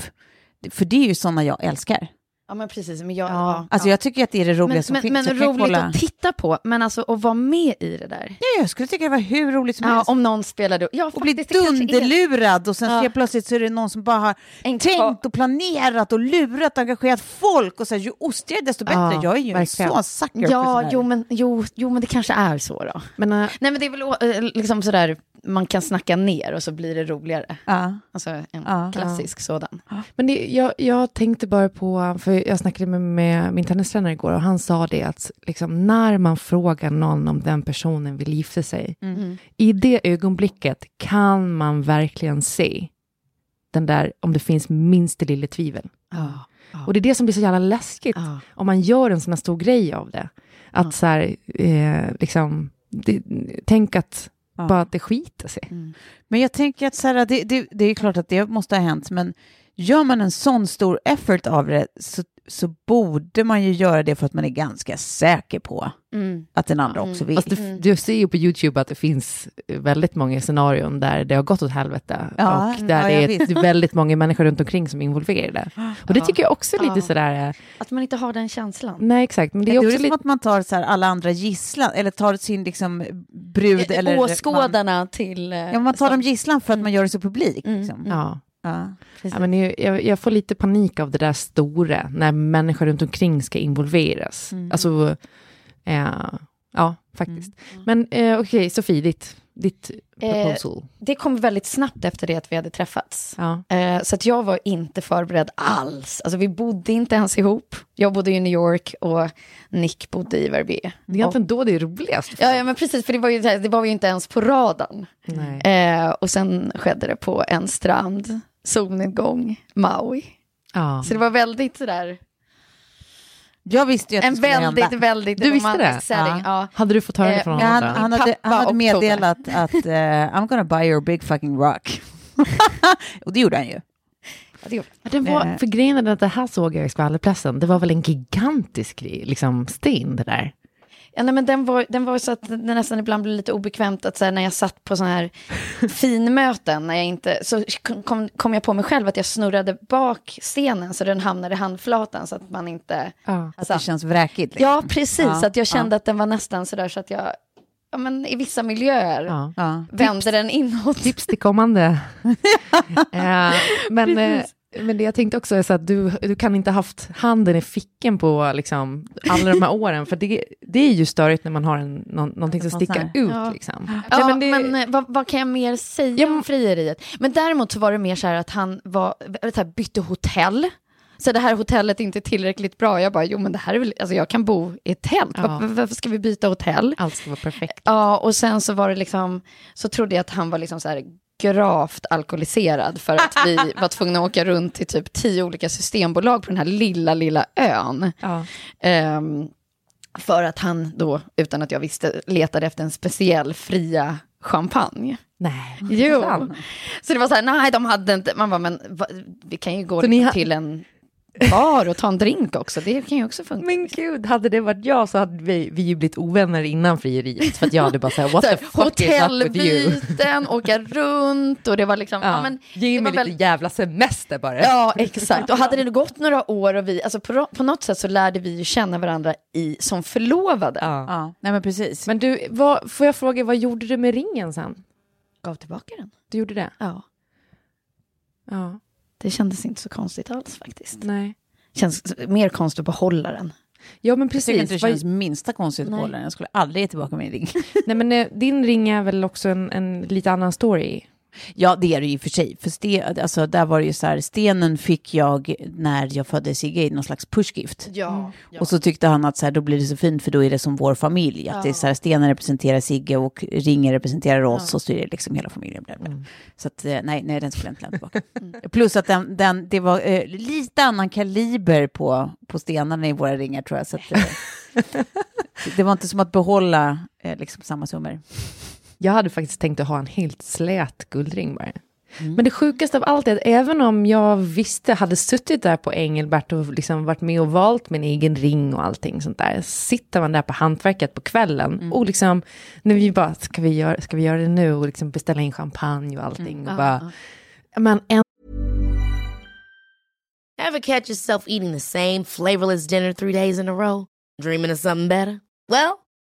För det är ju sådana jag älskar. Ja, men precis. Men jag, Ja. ja. Alltså jag tycker att det är det roliga men, som men, finns. men roligt kolla- att titta på, men alltså att vara med i det där. Ja, jag skulle tycka det var hur roligt som Ja, helst. om någon spelade... Ja, och bli är- dunderlurad och sen Ja. plötsligt så är det någon som bara har En tänkt och planerat och lurat och engagerat folk och så här, ju ostigare desto bättre. Ja, jag är ju verkligen. en sån sucker Ja, jo men, jo, jo, men det kanske är så då. Men, äh, Nej, men det är väl äh, liksom sådär, man kan snacka ner och så blir det roligare. Ja. Alltså en Ja. klassisk sådan. Men det, jag, jag tänkte bara på, för jag snackade med, med min tennistränare igår och han sa det att liksom, när man frågar någon om den personen vill gifta sig, Mm. i det ögonblicket kan man verkligen se den där, om det finns minsta lilla tvivel. Ja. Och det är det som blir så jävla läskigt, Ja. om man gör en sån här stor grej av det. Att så här, eh, liksom, det, tänk att Ja. bara att det skiter sig. Men jag tänker att så här, det, det, det är klart att det måste ha hänt, men gör man en sån stor effort av det så, så borde man ju göra det för att man är ganska säker på Mm. att den andra också vill. Fast det, du ser ju på YouTube att det finns väldigt många scenarion där det har gått åt helvete. Ja, och där ja, det är vet. väldigt många människor runt omkring som är involverade. Och det tycker jag också är lite Ja. sådär, eh, Att man inte har den känslan. nej exakt, men det Det är är, också som lite, att man tar så här alla andra gisslan, eller tar sin liksom brud eller... Man, Åskådarna till... eh, ja, man tar som- dem gisslan för att man gör det så publikt. Mm, Liksom. ja. Ja. Ja, men jag, jag, får lite panik av det där stora, när människor runt omkring ska involveras. Mm. Alltså, eh, ja, faktiskt. Men eh, okej, Sofie, ditt Ditt proposal? Det kom väldigt snabbt efter det att vi hade träffats. ja. Eh, så att jag var inte förberedd alls. Alltså vi bodde inte ens ihop. Jag bodde i New York och Nick bodde i Verbier. Det är egentligen då det är roligast. Ja, ja, men precis, för det var ju, det var ju inte ens på radarn. Eh, och sen skedde det på en strand, solnedgång, Maui. Ja. Så det var väldigt sådär, Jag visste ju att en det skulle väldigt, hända. väldigt Du visste romantisk det? setting. Ja. Hade du fått höra det Eh, från Ja, honom? han, då? han, hade, han hade meddelat att eh, I'm gonna buy your big fucking rock. och det gjorde han ju. Ja, det gjorde Ja, Den var, Eh. för grejen är att det här såg jag i skvallerpressen. Det var väl en gigantisk liksom, sten det där. Ja, nej, men den var, den var så att det nästan ibland blev lite obekvämt att så här, när jag satt på sådana här finmöten, när jag inte, så kom, kom jag på mig själv att jag snurrade bak stenen så den hamnade i handflatan så att man inte... Ja. Att det känns vräkigt. Liksom. Ja, precis. Ja, att jag kände att den var nästan sådär så att jag, ja men i vissa miljöer Ja. Ja. vände den inåt. Tips till kommande. Eh, men, eh, men det jag tänkte också är så att du, du kan inte ha haft handen i ficken på liksom, alla de här åren, för det, det är ju störigt när man har en, någon, någonting som sticker ut. Ja. Liksom. Ja, Nej, men, det- eh, vad, vad kan jag mer säga Ja, men- om frieriet? Men däremot så var det mer så här att han var, så här, bytte hotell. Så det här hotellet är inte tillräckligt bra. Jag bara, jo men det här är väl, alltså jag kan bo i ett tält. Ja. Var, varför ska vi byta hotell? Allt ska vara perfekt. Ja, och sen så var det liksom, så trodde jag att han var liksom så här gravt alkoholiserad för att vi var tvungna att åka runt till typ tio olika systembolag på den här lilla, lilla ön. Ja. Ehm, för att han då, utan att jag visste, letade efter en speciell fria champagne. Nej, Jo. Så det var så här, nej de hade inte, man bara, men va, vi kan ju gå till en bar och ta en drink också, det kan ju också funka. Men gud, hade det varit jag så hade vi, vi ju blivit ovänner innan frieriet. För att jag hade bara såhär, what Så the fuck hotellbyten, åka runt och det var liksom, ja, Ja, men, Ge det mig var lite väl- jävla semester bara. Ja, exakt. Och hade det gått några år och vi, alltså på, på något sätt så lärde vi ju känna varandra i, som förlovade. Ja. Ja, nej men precis. Men du, vad, får jag fråga, vad gjorde du med ringen sen? Gav tillbaka den. Du gjorde det? Ja, Ja. Det kändes inte så konstigt alls faktiskt. Nej. Känns mer konstigt att behålla den. Ja, men jag tycker inte precis. det känns minsta konstigt Nej. på den. Jag skulle aldrig ge tillbaka min ring. Nej, men eh, din ring är väl också en, en lite annan story? Ja, det är det ju för sig. För ste, alltså, där var det ju så här, stenen fick jag när jag födde Sigge i någon slags pushgift. Ja. Och så tyckte han att så här, då blir det så fint för då är det som vår familj. Att det är så här, stenen representerar Sigge och ringen representerar oss och så är det liksom hela familjen. Bla bla. Så att, eh, nej, nej, den skulle jag inte lämna tillbaka. Plus att den, den, det var eh, lite annan kaliber på, på stenarna i våra ringar tror jag. Så att, eh, det var inte som att behålla eh, liksom samma summor. Jag hade faktiskt tänkt att ha en helt slät guldring bara. Mm. Men det sjukaste av allt är att även om jag visste, hade suttit där på Engelbert och liksom varit med och valt min egen ring och allting sånt där, sitter man där på hantverket på kvällen Mm. och liksom, när vi bara, ska vi göra, ska vi göra det nu och liksom beställa in champagne och allting Mm. och bara, men en, Ever catch yourself eating the same flavorless dinner three days in a row? Dreaming of something better? Well,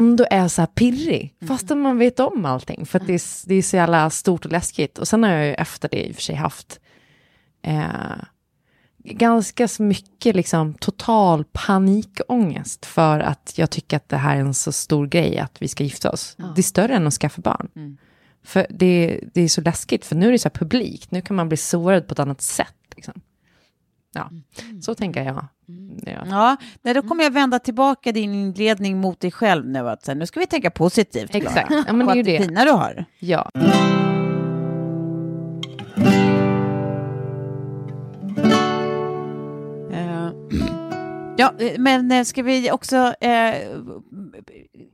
Ändå är så här pirrig, fastän man vet om allting. För att det, är, det är så jävla stort och läskigt. Och sen har jag ju efter det i och för sig haft eh, ganska så mycket liksom total panikångest för att jag tycker att det här är en så stor grej att vi ska gifta oss. Det är större än att skaffa barn. För det, det är så läskigt, för nu är det så här publikt, nu kan man bli sårad på ett annat sätt. Liksom. Ja, så tänker jag. Ja. Ja, nej, då kommer jag vända tillbaka din inledning mot dig själv nu. Att, nu ska vi tänka positivt. Klara, Exakt. Ja, men det är ju det. fina du har. ja. Eh, Ja, eh, men eh, ska vi också eh,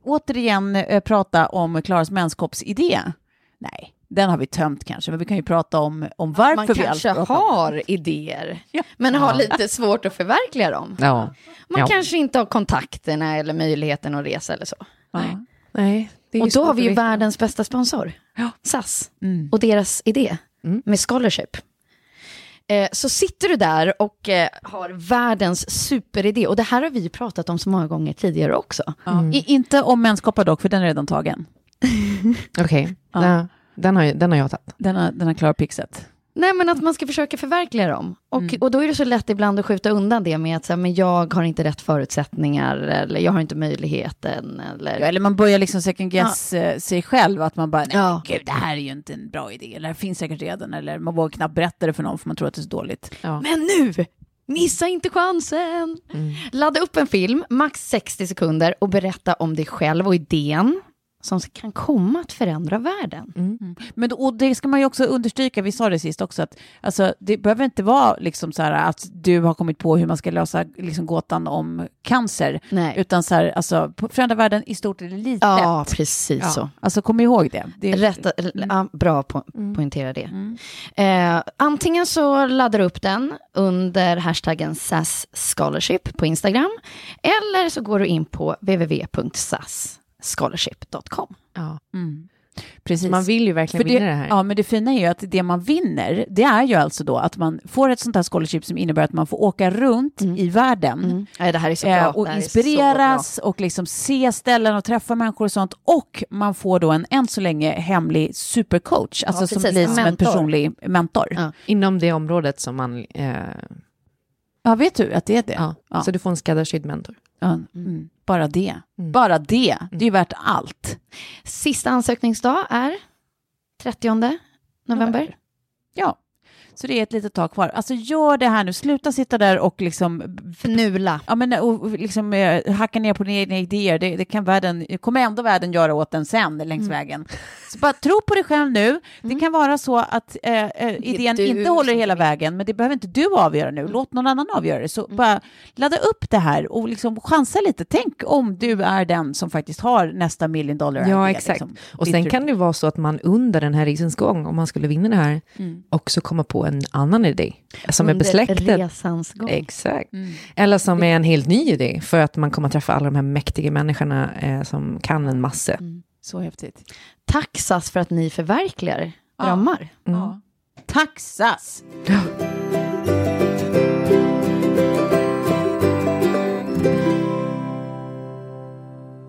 återigen eh, prata om Klaras menskoppsidé? Nej, den har vi tömt kanske, men vi kan ju prata om, om varför Man vi kanske pratar om den. har idéer, Ja. men har lite svårt att förverkliga dem. ja. Man Ja. kanske inte har kontakterna eller möjligheten att resa eller så. Ja. Nej, det är ju Och då har vi ju världens bästa sponsor, SAS, Mm. och deras idé Mm. med scholarship. Eh, Så sitter du där och eh, har världens superidé, och det här har vi pratat om så många gånger tidigare också. Ja. I, inte om menskoppar dock, för den är redan tagen. Okej, Ja. ja. Den, har, jag- den har jag tagit. Den har, den har Klara Pixet. Nej, men att man ska försöka förverkliga dem. Och, Mm. och då är det så lätt ibland att skjuta undan det med att säga, men jag har inte rätt förutsättningar, eller jag har inte möjligheten, eller... Ja, eller man börjar liksom second guess eh, sig själv, att man bara, nej Ja. gud, det här är ju inte en bra idé, eller det finns säkert redan, eller man vågar knappt berätta det för någon för man tror att det är så dåligt. Ja. Men nu! Missa inte chansen! Ladda upp en film, max 60 sekunder, och berätta om dig själv och idén som kan komma att förändra världen. Men då, och det ska man ju också understryka, vi sa det sist också, att alltså, det behöver inte vara liksom så här att du har kommit på hur man ska lösa liksom, gåtan om cancer, Nej. utan så här, alltså, förändra världen i stort eller litet. Ja, precis Ja, så. Alltså kom ihåg det. det är, Rätta, ja, bra på, poängtera det. Eh, antingen så laddar du upp den under hashtaggen SAS Scholarship på Instagram, eller så går du in på www.sasscholarship.com. Ja. Mm. Precis. Man vill ju verkligen För vinna det här. Ja, men det fina är ju att det man vinner, det är ju alltså då att man får ett sånt här scholarship som innebär att man får åka runt i världen Mm. Nej, det här är så bra. eh, och Det inspireras och liksom se ställen och träffa människor och sånt. Och man får då en än så länge hemlig supercoach, alltså som precis. blir som en personlig mentor. Ja. Ja. Inom det området som man... Eh, vet du att det är det? ja. Ja. Så du får en skräddarsydd mentor. Ja, mm. Bara det. Bara det. Det är ju värt allt. Sista ansökningsdag är 30 november. Ja. Så det är ett litet tag kvar. Alltså gör det här nu, sluta sitta där och liksom Fnula. Ja, men och och liksom eh, hacka ner på dina egna idéer, det, det kan världen, kommer ändå världen göra åt en sen längs vägen. Så bara tro på dig själv nu. Det kan vara så att eh, eh, idén du inte håller hela vägen, men det behöver inte du avgöra nu. Låt någon annan avgöra det. Så bara ladda upp det här och liksom chansa lite. Tänk om du är den som faktiskt har nästa million dollar Ja, idé, exakt. liksom. Och sen kan det vara så att man under den här resans gång, om man skulle vinna det här, också kommer på en annan idé som är Under besläktad. resans gång. Exakt. Eller som är en helt ny idé, för att man kommer träffa alla de här mäktiga människorna eh, som kan en massa. Så häftigt. Tack SAS för att ni förverkligar drömmar. Ja. Tack SAS!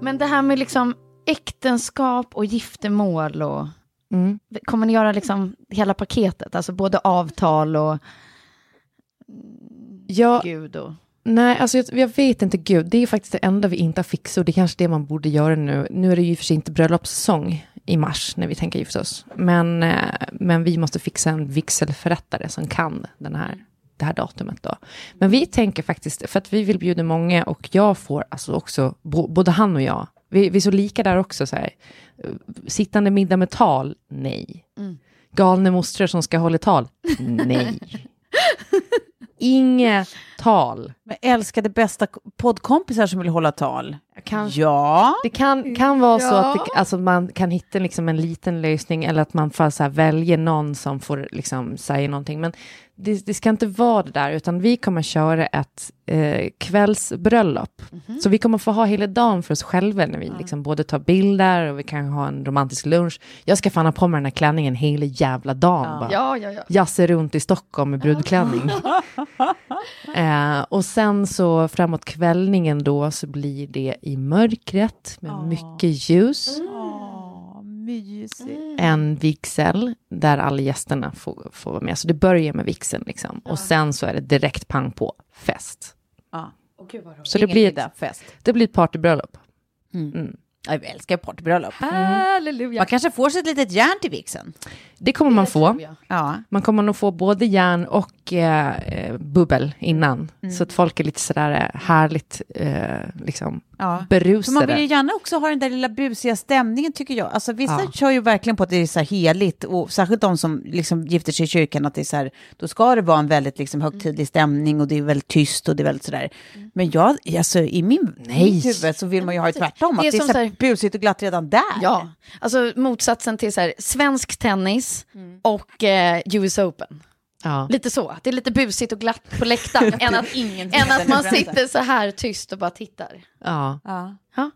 Men det här med liksom äktenskap och giftermål och Mm. kommer ni göra liksom hela paketet? Alltså både avtal och Ja, Gud och... nej, alltså jag, jag vet inte, gud, det är faktiskt det enda vi inte har fixat och det är kanske det man borde göra nu. Nu är det ju för sig inte bröllopssäsong i mars när vi tänker gifta oss, men, eh, men vi måste fixa en vigselförrättare som kan den här, det här datumet då. Men vi tänker faktiskt, för att vi vill bjuda många och jag får alltså också, både han och jag, vi, vi är så lika där också så här, sittande middag med tal, nej. Galna mostrar som ska hålla tal, nej. Inget tal. Men älskade bästa poddkompisar som vill hålla tal. Kanske. Ja. Det kan, kan vara så att det, alltså man kan hitta liksom en liten lösning eller att man får så här väljer någon som får liksom säga någonting. Men det, det ska inte vara det där, utan vi kommer köra ett eh, kvällsbröllop. Så vi kommer få ha hela dagen för oss själva när vi liksom både tar bilder och vi kan ha en romantisk lunch. Jag ska fan ha på mig den här klänningen hela jävla dagen. Bara Ja, ja, ja. jassa runt i Stockholm med brudklänning. eh, och sen så framåt kvällningen då så blir det i mörkret med Åh. mycket ljus. Åh, mysigt. En vigsel där alla gästerna får, får vara med. Så det börjar med vigseln liksom. Och sen så är det direkt pang på fest. Ja. Så det blir, ett, fest. det blir ett partybröllop. Jag älskar partybröllop. Halleluja. Man kanske får sig ett litet järn till vigseln. Det kommer man få. Ja. Man kommer nog få både järn och eh, eh, bubbel innan. Så att folk är lite sådär eh, härligt eh, liksom Ja. berusade. För man vill ju gärna också ha den där lilla busiga stämningen tycker jag. Alltså vissa Ja. kör ju verkligen på att det är så här heligt och särskilt de som liksom gifter sig i kyrkan att det är så här, då ska det vara en väldigt liksom högtidlig stämning och det är väldigt tyst och det är väldigt sådär. Men jag, alltså i min Nej. mitt huvud så vill man ju ha det tvärtom, Det är att det är så så här busigt och glatt redan där. Ja, alltså motsatsen till så här, svensk tennis och eh, US Open. Ja. Lite så, det är lite busigt och glatt på läktaren än, att, än att man sitter så här tyst och bara tittar. Ja. Ja. Ja.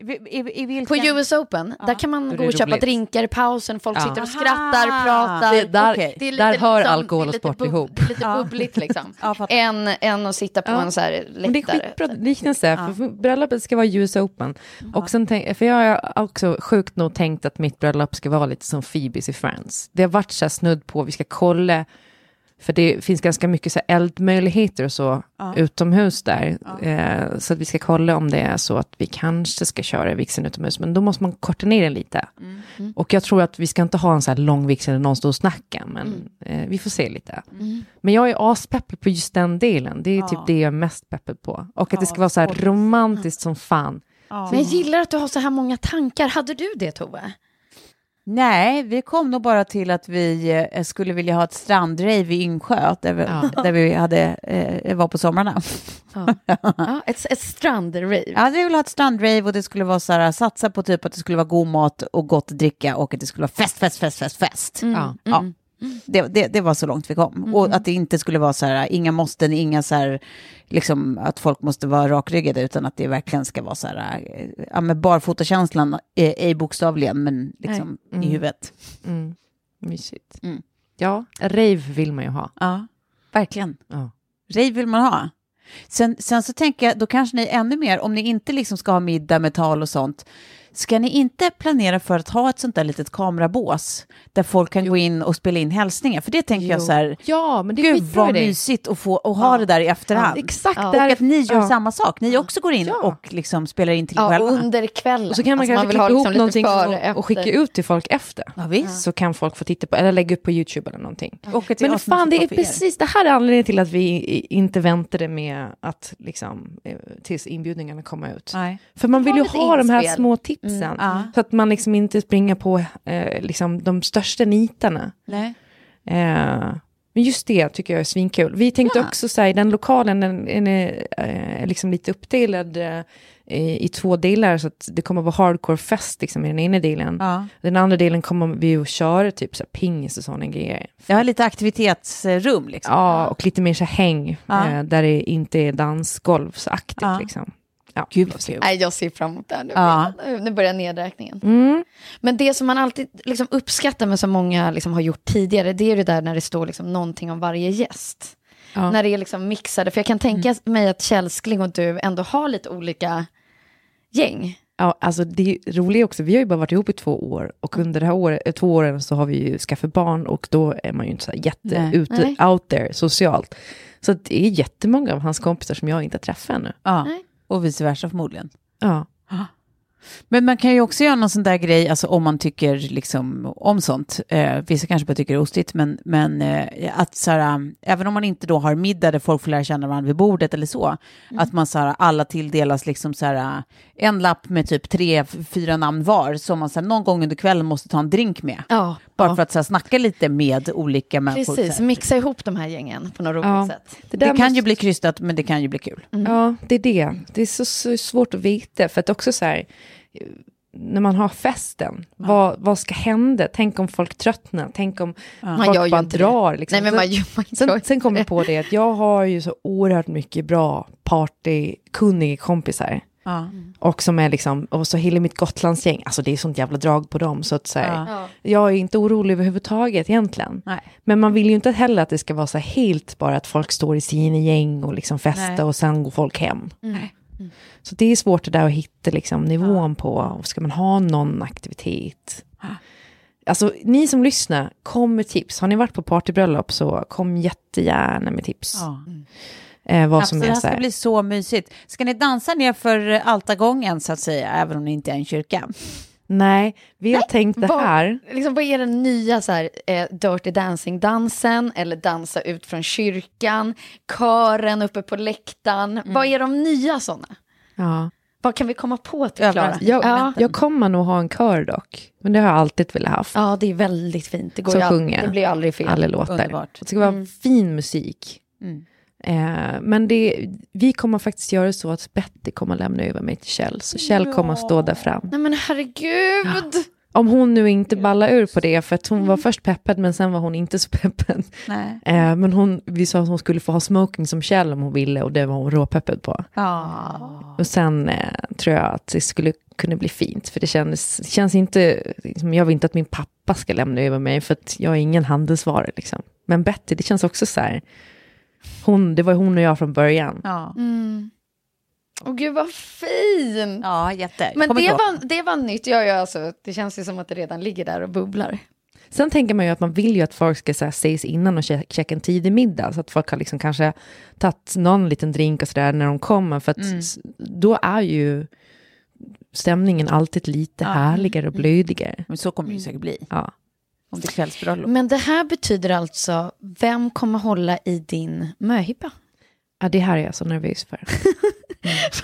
I, i, i vilken... På US Open, där kan man gå och köpa roligt. drinkar i pausen, folk Ja. sitter och skrattar, Aha. pratar. Det- där- Okej. Det är där hör liksom- alkohol det är och lite sport ihop. det är Lite bubbligt liksom. Ja, än, än att sitta på Ja. en så här läktare. Men det är skitbra liknelse, för bröllopet ska vara US Open. Och sen tänk, för jag har också sjukt nog tänkt att mitt bröllop ska vara lite som Phoebes i Friends. Det har varit så här snudd på, vi ska kolla, för det finns ganska mycket så här eldmöjligheter och så utomhus där. Eh, så att vi ska kolla om det är så att vi kanske ska köra vigseln utomhus, men då måste man korta ner den lite. Och jag tror att vi ska inte ha en så här lång vigsel där någon står och snackar, men eh, vi får se lite. Men jag är aspeppad på just den delen. Det är typ det jag är mest peppad på. Och att det ska vara så här romantiskt som fan. Men jag gillar att du har så här många tankar. Hade du det Tove? Nej, vi kom nog bara till att vi eh, skulle vilja ha ett strandrave i Yngsjö, där vi, Ja. där vi hade, eh, var på somrarna. Ja, ett, ett strandrave. Ja, vi ville ha ett strandrave och det skulle vara så här, satsa på typ att det skulle vara god mat och gott att dricka och att det skulle vara fest, fest, fest, fest, fest. Ja. Ja. Det, det, det var så långt vi kom. Och att det inte skulle vara så här, inga måsten, inga så här, liksom att folk måste vara rakryggade, utan att det verkligen ska vara så här, eh, ja men barfotakänslan, eh, ej bokstavligen, men liksom i huvudet. Mm. Mysigt. Mm. Ja, rave vill man ju ha. Ja, verkligen. Ja. Rave vill man ha. Sen, sen så tänker jag, då kanske ni ännu mer, om ni inte liksom ska ha middag med tal och sånt, ska ni inte planera för att ha ett sånt där litet kamerabås där folk kan gå in och spela in hälsningar? För det tänker jag Jo. så här, Ja, men det är gud vad idé. mysigt att få och ha det där i efterhand. Exakt. Ja. Och där- att ni gör ja. samma sak, ni också går in Ja. och liksom spelar in till Ja, själva. under kvällen. Och så kan man Alltså, kanske vill klippa ihop liksom någonting före, och, och skicka ut till folk efter. Ja, visst. Så kan folk få titta på, eller lägga upp på YouTube eller någonting. Men fan, det är för precis det här är anledningen till att vi inte väntade med att liksom, eh, tills inbjudningarna kom ut. Nej. För man vill ju ha de här små tipsen. Ja. Så att man liksom inte springer på eh, liksom de största nitarna. Nej. Eh, men just det tycker jag är svinkul. Vi tänkte Ja. också säga, den lokalen den, den är eh, liksom lite uppdelad eh, i, i två delar. Så att det kommer vara hardcore fest liksom, i den ena delen. Ja. Den andra delen kommer vi att köra typ så här, pingis och sådana grejer. Jag har lite aktivitetsrum liksom. Ja, och lite mer så här häng, Ja. eh, där det inte är dansgolvsaktigt. Ja. Liksom. Ja. Gud vad kul. Nej, jag ser fram emot det här nu. Ja. Nu- börjar nedräkningen. Mm. Men det som man alltid liksom uppskattar med som många liksom har gjort tidigare, det är det där när det står liksom någonting om varje gäst. Ja. När det är liksom mixade, för jag kan tänka mig att Källskling och du ändå har lite olika gäng. Ja, alltså det är roligt också, vi har ju bara varit ihop i två år och under det här året, eh, två åren så har vi ju skaffat barn och då är man ju inte så här jätte Nej. ute, Nej. out there socialt. Så det är jättemånga av hans kompisar som jag inte har träffat ännu. Ja. Nej. Och vice versa förmodligen. Ja. Men man kan ju också göra någon sån där grej, alltså om man tycker liksom om sånt. Eh, vissa kanske bara tycker det är ostigt, men, men eh, att så här, um, även om man inte då har middag där folk får lära känna varandra vid bordet eller så, att man så här, alla tilldelas liksom så här, uh, en lapp med typ tre, fyra namn var, som man så här, någon gång under kvällen måste ta en drink med. Ja, Bara ja. för att så här, snacka lite med olika människor. Precis, mixa ihop de här gängen på något roligt Ja. sätt. Det, Det kan måste- ju bli krystat, men det kan ju bli kul. Ja, det är det. Det är så, så svårt att veta, för att också så här, när man har festen, vad, vad ska hända? Tänk om folk tröttnar, tänk om Man folk ju bara drar. Liksom. Nej, men man, gör- man gör Sen, sen kom jag på det att jag har ju så oerhört mycket bra partykunniga kompisar. Ja. Och som är liksom, och så hela mitt Gotlandsgäng, alltså det är sånt jävla drag på dem. Så att säga, Ja. Ja. jag är inte orolig överhuvudtaget egentligen. Nej. Men man vill ju inte heller att det ska vara så helt bara att folk står i sina gäng och liksom festar Nej. och sen går folk hem. Nej. Så det är svårt det där att hitta liksom, nivån på, ska man ha någon aktivitet? Alltså ni som lyssnar, kom med tips. Har ni varit på partybröllop så kom jättegärna med tips. Ja. Eh, vad Absolut, som det är här så ska här. bli så mysigt. Ska ni dansa ner för altargången så att säga, även om ni inte är en kyrka? Nej, vi har tänkt det Vad- här. Liksom, vad är den nya så här, eh, Dirty Dancing-dansen? Eller dansa ut från kyrkan? Kören uppe på läktaren? Vad är de nya sådana? Ja. Vad kan vi komma på till Klara? Jag, Ja. jag kommer nog ha en kör dock. Men det har jag alltid velat haft. ja, det är väldigt fint. Det, går Som ju all- sjunger. det blir aldrig fel. Alla låtar. Underbart. Det ska vara fin musik. Mm. Eh, men det, vi kommer faktiskt göra så att Betty kommer lämna över mig till Kjell. Så Kjell kommer att stå där fram. Nej men herregud! Om hon nu inte ballar ur på det, för att hon var först peppad men sen var hon inte så peppad. Nej. Eh, men hon, vi sa att hon skulle få ha smoking som Kjell om hon ville och det var hon råpeppad på. Ja. Och sen eh, tror jag att det skulle kunna bli fint, för det känns, känns inte, liksom, jag vill inte att min pappa ska lämna över mig, för att jag är ingen handelsvara liksom. Men Betty, det känns också så här, hon, det var hon och jag från början. Ja. Mm. Åh gud vad fin! ja, jätte. Men det var, det var nytt. Ja, ja, alltså, det känns ju som att det redan ligger där och bubblar. Sen tänker man ju att man vill ju att folk ska så här, ses innan och che- checka en tidig middag, så att folk har liksom kanske tagit någon liten drink och sådär när de kommer, för att s- då är ju stämningen alltid lite härligare och blödigare. Men så kommer det ju säkert bli. Ja. Om är kvällsbröllop. Men det här betyder alltså, vem kommer hålla i din möhippa? Ja, det här är jag så nervös för.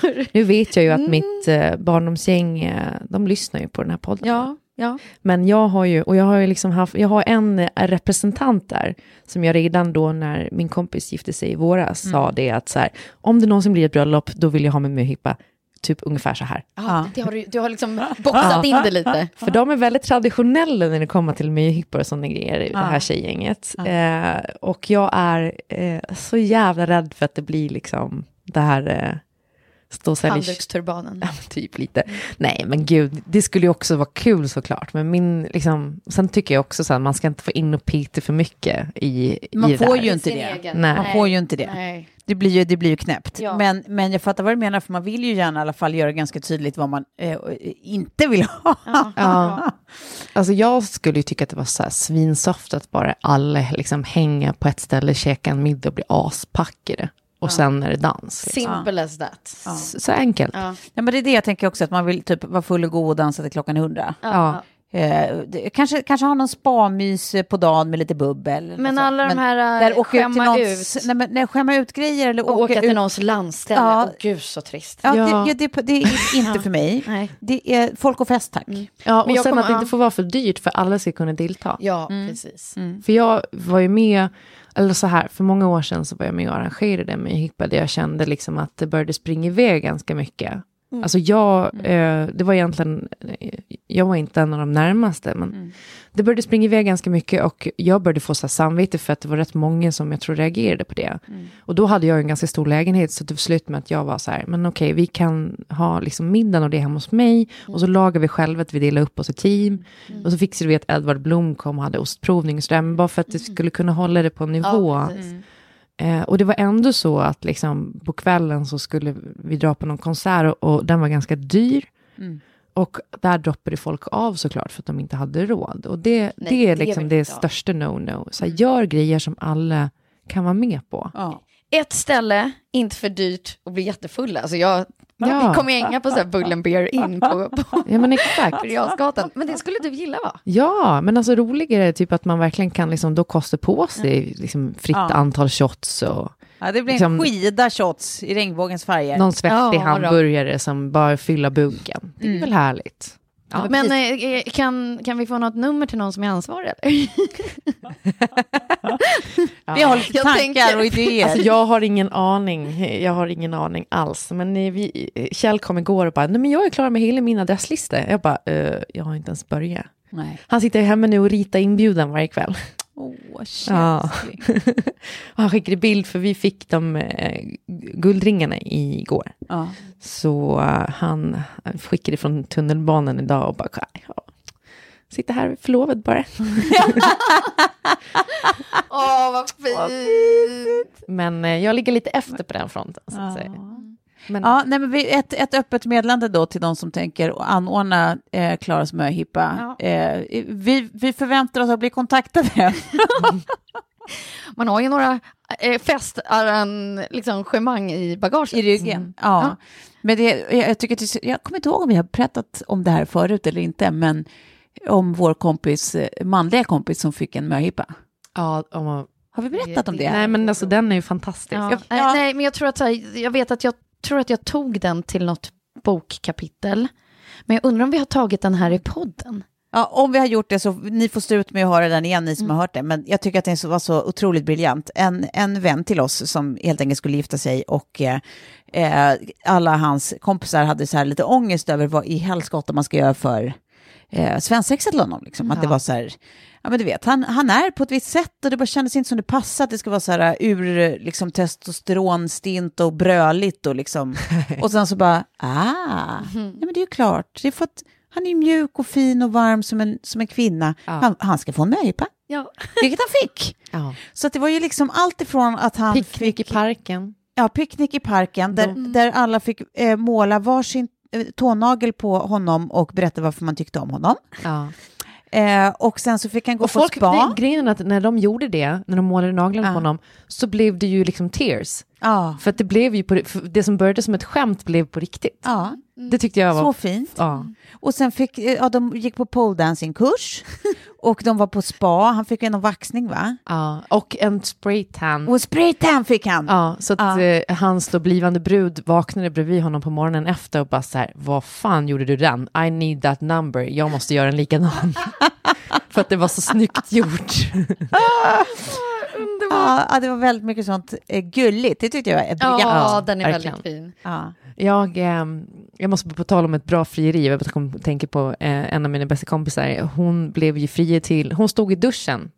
Mm. Nu vet jag ju att mitt eh, barndomsgäng, eh, de lyssnar ju på den här podden. Ja, ja. Men jag har ju, och jag har ju liksom haft, jag har en eh, representant där, som jag redan då när min kompis gifte sig i våras sa det att så här, om det någonsin blir ett bröllop, då vill jag ha med mig hippa, typ ungefär så här. ja. Det har du, du har liksom boxat in det lite. För de är väldigt traditionella när det kommer till möhippor och sådana grejer, det här tjejgänget. Eh, och jag är eh, så jävla rädd för att det blir liksom det här... Stå och sälja- Handduksturbanen. Ja, typ lite. Nej, men gud, det skulle ju också vara kul såklart. Men min, liksom, sen tycker jag också så att man ska inte få in och peta för mycket i, Man i det får här. ju inte det. Nej. Man får ju inte det. Nej. Det blir ju, det blir ju knäppt. Ja. Men, men jag fattar vad du menar, för man vill ju gärna i alla fall göra ganska tydligt vad man eh, inte vill ha. Ja. Alltså jag skulle ju tycka att det var så här svinsoft att bara alla liksom hänga på ett ställe, käka en middag och bli aspackade. Och sen är det dans. Liksom. Simple as that. Så, så enkelt. Ja. Ja, men det är det jag tänker också, att man vill typ vara full och god och dansa till klockan är hundra. Ja. Eh, det- kanske, kanske ha någon spa-mys på dagen med lite bubbel. eller Men något alla sånt. de här, där äh, åka till skämma någons, ut. Nej, men, nej, skämma ut grejer eller Och åka till ut. någons landställe. Ja. Åh gud så trist. Ja, Ja. Det, ja, det, det är inte för mig. Nej. Det är folk och fest, tack. Ja, och Men jag sen kommer- att det ja. inte får vara för dyrt för alla ska kunna delta. Ja, precis. För jag var ju med, eller så här, för många år sedan så var jag med och arrangerade med Hippa, där jag kände liksom att det började springa iväg ganska mycket. Alltså jag, eh, det var egentligen, eh, jag var inte en av de närmaste, men det började springa iväg ganska mycket och jag började få så samvete för att det var rätt många som jag tror reagerade på det. Och då hade jag en ganska stor lägenhet, så det slutade med att jag var så här, men okej, vi kan ha liksom middagen och det hemma hos mig, och så lagar vi själva att vi delar upp oss i team, och så fixade vi att Edvard Blom kom och hade ostprovning och sådär, men bara för att det skulle kunna hålla det på en nivå. Ja. Eh, och det var ändå så att liksom, på kvällen så skulle vi dra på någon konsert och, och den var ganska dyr. Och där droppade folk av såklart för att de inte hade råd. Och det, Nej, det är det liksom det största no-no. Så här, gör grejer som alla kan vara med på. Ja. Ett ställe, inte för dyrt och bli jättefulla. Alltså jag Ja. kommer hänga på så här Bull and Beer in på, på Ja men exakt. Men det skulle du gilla va? Ja, men alltså roligare är typ att man verkligen kan liksom då kosta på sig liksom fritt Ja. antal shots och Ja, det blir Liksom- en skida shots i regnbågens färger. någon svettig Ja, hamburgare som bara fyller buken. Det är Mm. väl härligt. Ja, Men precis. eh, kan, kan vi få något nummer till någon som är ansvarig eller? Vi har lite Jag tankar tänker- och idéer. Alltså jag har ingen aning, jag har ingen aning alls. Men eh, vi, Kjell kom igår och bara, nej men jag är klar med hela min adresslista. Jag bara, eh, jag har inte ens börjat. Nej. Han sitter hemma nu och ritar inbjudan varje kväll. Åh, Ja. känslig. Och han skickade bild för vi fick de eh, guldringarna igår. Ja. Så eh, han skickade från tunnelbanan idag och bara, ja, sitter här förlovad bara. Åh, vad fint! Men eh, jag ligger lite efter på den fronten. Så att säga. Men, Ja, nej, men vi, ett, ett öppet meddelande då till de som tänker anordna eh, Klaras möhippa. Ja. Eh, vi, vi förväntar oss att bli kontaktade. Man har ju några eh, festarrangemang liksom, i bagaget. I ryggen. Ja. Ja. Men det, jag, jag, tycker, jag kommer inte ihåg om vi har berättat om det här förut eller inte, men om vår kompis, eh, manliga kompis som fick en möhippa. ja, om Har vi berättat om det? Nej, men alltså den är ju fantastisk. Ja. Jag, Nej, nej, men jag tror att så här, jag vet att jag tror att jag tog den till något bokkapitel. Men jag undrar om vi har tagit den här i podden. Ja, om vi har gjort det så ni får stå ut med att höra den igen, ni som har hört det. Men jag tycker att den var så otroligt briljant. En, en vän till oss som helt enkelt skulle gifta sig och eh, eh, alla hans kompisar hade så här lite ångest över vad i helskotta man ska göra för eh, svensexa till honom. Liksom. Att det var så här, ja men du vet, han, han är på ett visst sätt och det bara kändes inte som det passade att det ska vara så här ur liksom, testosteronstint och bröligt och liksom. och sen så bara, ah, ja men det är ju klart, det är för att han är ju mjuk och fin och varm som en, som en kvinna. Ja. Han, han ska få en möhippa, Ja. vilket han fick. ja. Så att det var ju liksom allt ifrån att han Picknick i fick parken. ja, picknick i parken där, där alla fick eh, måla varsin eh, tånagel på honom och berätta varför man tyckte om honom. Ja. Eh, och sen så fick han gå Och på folk, spa. nej, grejen är att när de gjorde det, när de målade naglarna Ja. på honom, så blev det ju liksom tears. Ja, För att det blev ju på, det som började som ett skämt blev på riktigt. ja, Det tyckte jag var... så fint. Ja. Och sen fick, eh, ja, de gick på poledancing-kurs och de var på spa. Han fick en vaxning va? ja. Och en spraytan. Och spraytan fick han. Ja, så att Ja. eh, hans då blivande brud vaknade bredvid honom på morgonen efter och bara så här, vad fan gjorde du den? I need that number, jag måste göra en likadan. För att det var så snyggt gjort. Ja, ja, det var väldigt mycket sånt eh, gulligt. Det tyckte jag var briljant. Ja, den är verkligen. väldigt fin. Ja. Jag, eh, jag måste på tal om ett bra frieri, jag kom, tänker på eh, en av mina bästa kompisar, hon blev ju fri till, hon stod i duschen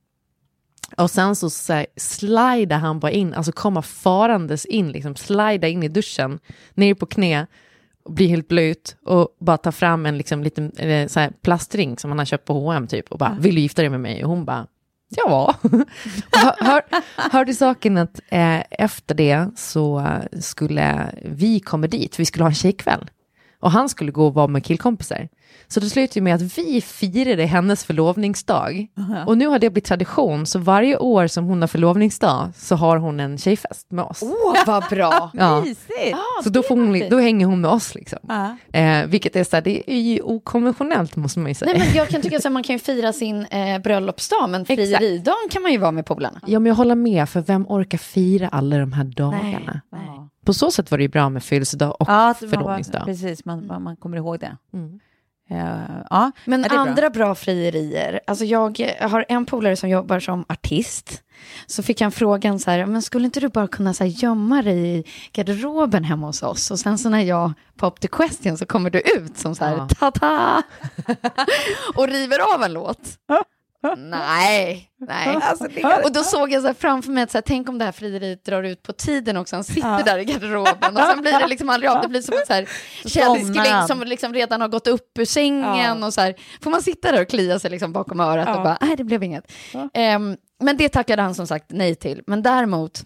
och sen så, så här, slidade han bara in, alltså komma farandes in, liksom slida in i duschen, ner på knä, och bli helt blöt och bara ta fram en liksom, liten eh, så här, plastring som han har köpt på H&M typ och bara, vill du gifta dig med mig? Och hon bara, ja. hör, hör, hör, hörde saken att eh, efter det så skulle vi komma dit, vi skulle ha en tjejkväll. Och han skulle gå och vara med killkompisar. Så det slutade med att vi firade hennes förlovningsdag. Och nu har det blivit tradition, så varje år som hon har förlovningsdag så har hon en tjejfest med oss. Åh, vad bra! Ja. Mysigt. Så då, får hon, då hänger hon med oss liksom. Ja. Eh, vilket är så här, det är ju okonventionellt måste man ju säga. Nej, men jag kan tycka att man kan ju fira sin eh, bröllopsdag, men frieridagen kan man ju vara med polarna. Ja, men jag håller med, för vem orkar fira alla de här dagarna? Ja. På så sätt var det ju bra med födelsedag och Ja, förlovningsdag. precis, man, man, man kommer ihåg det. Mm. Eh, ja, Men är bra. andra bra. frierier, alltså jag har en polare som jobbar som artist. Så fick han frågan så här, men skulle inte du bara kunna så här, gömma dig i garderoben hemma hos oss? Och sen så när jag pop the question så kommer du ut som så här, Ja. ta-ta! och river av en låt. Nej, nej. Och då såg jag så framför mig att så här, tänk om det här frieriet drar ut på tiden också. Han sitter där i garderoben och sen blir det liksom aldrig av. Det blir som en så här källskling somnar som liksom redan har gått upp ur sängen och så här. Får man sitta där och klia sig liksom bakom örat och bara, nej det blev inget. Ehm, men det tackade han som sagt nej till. Men däremot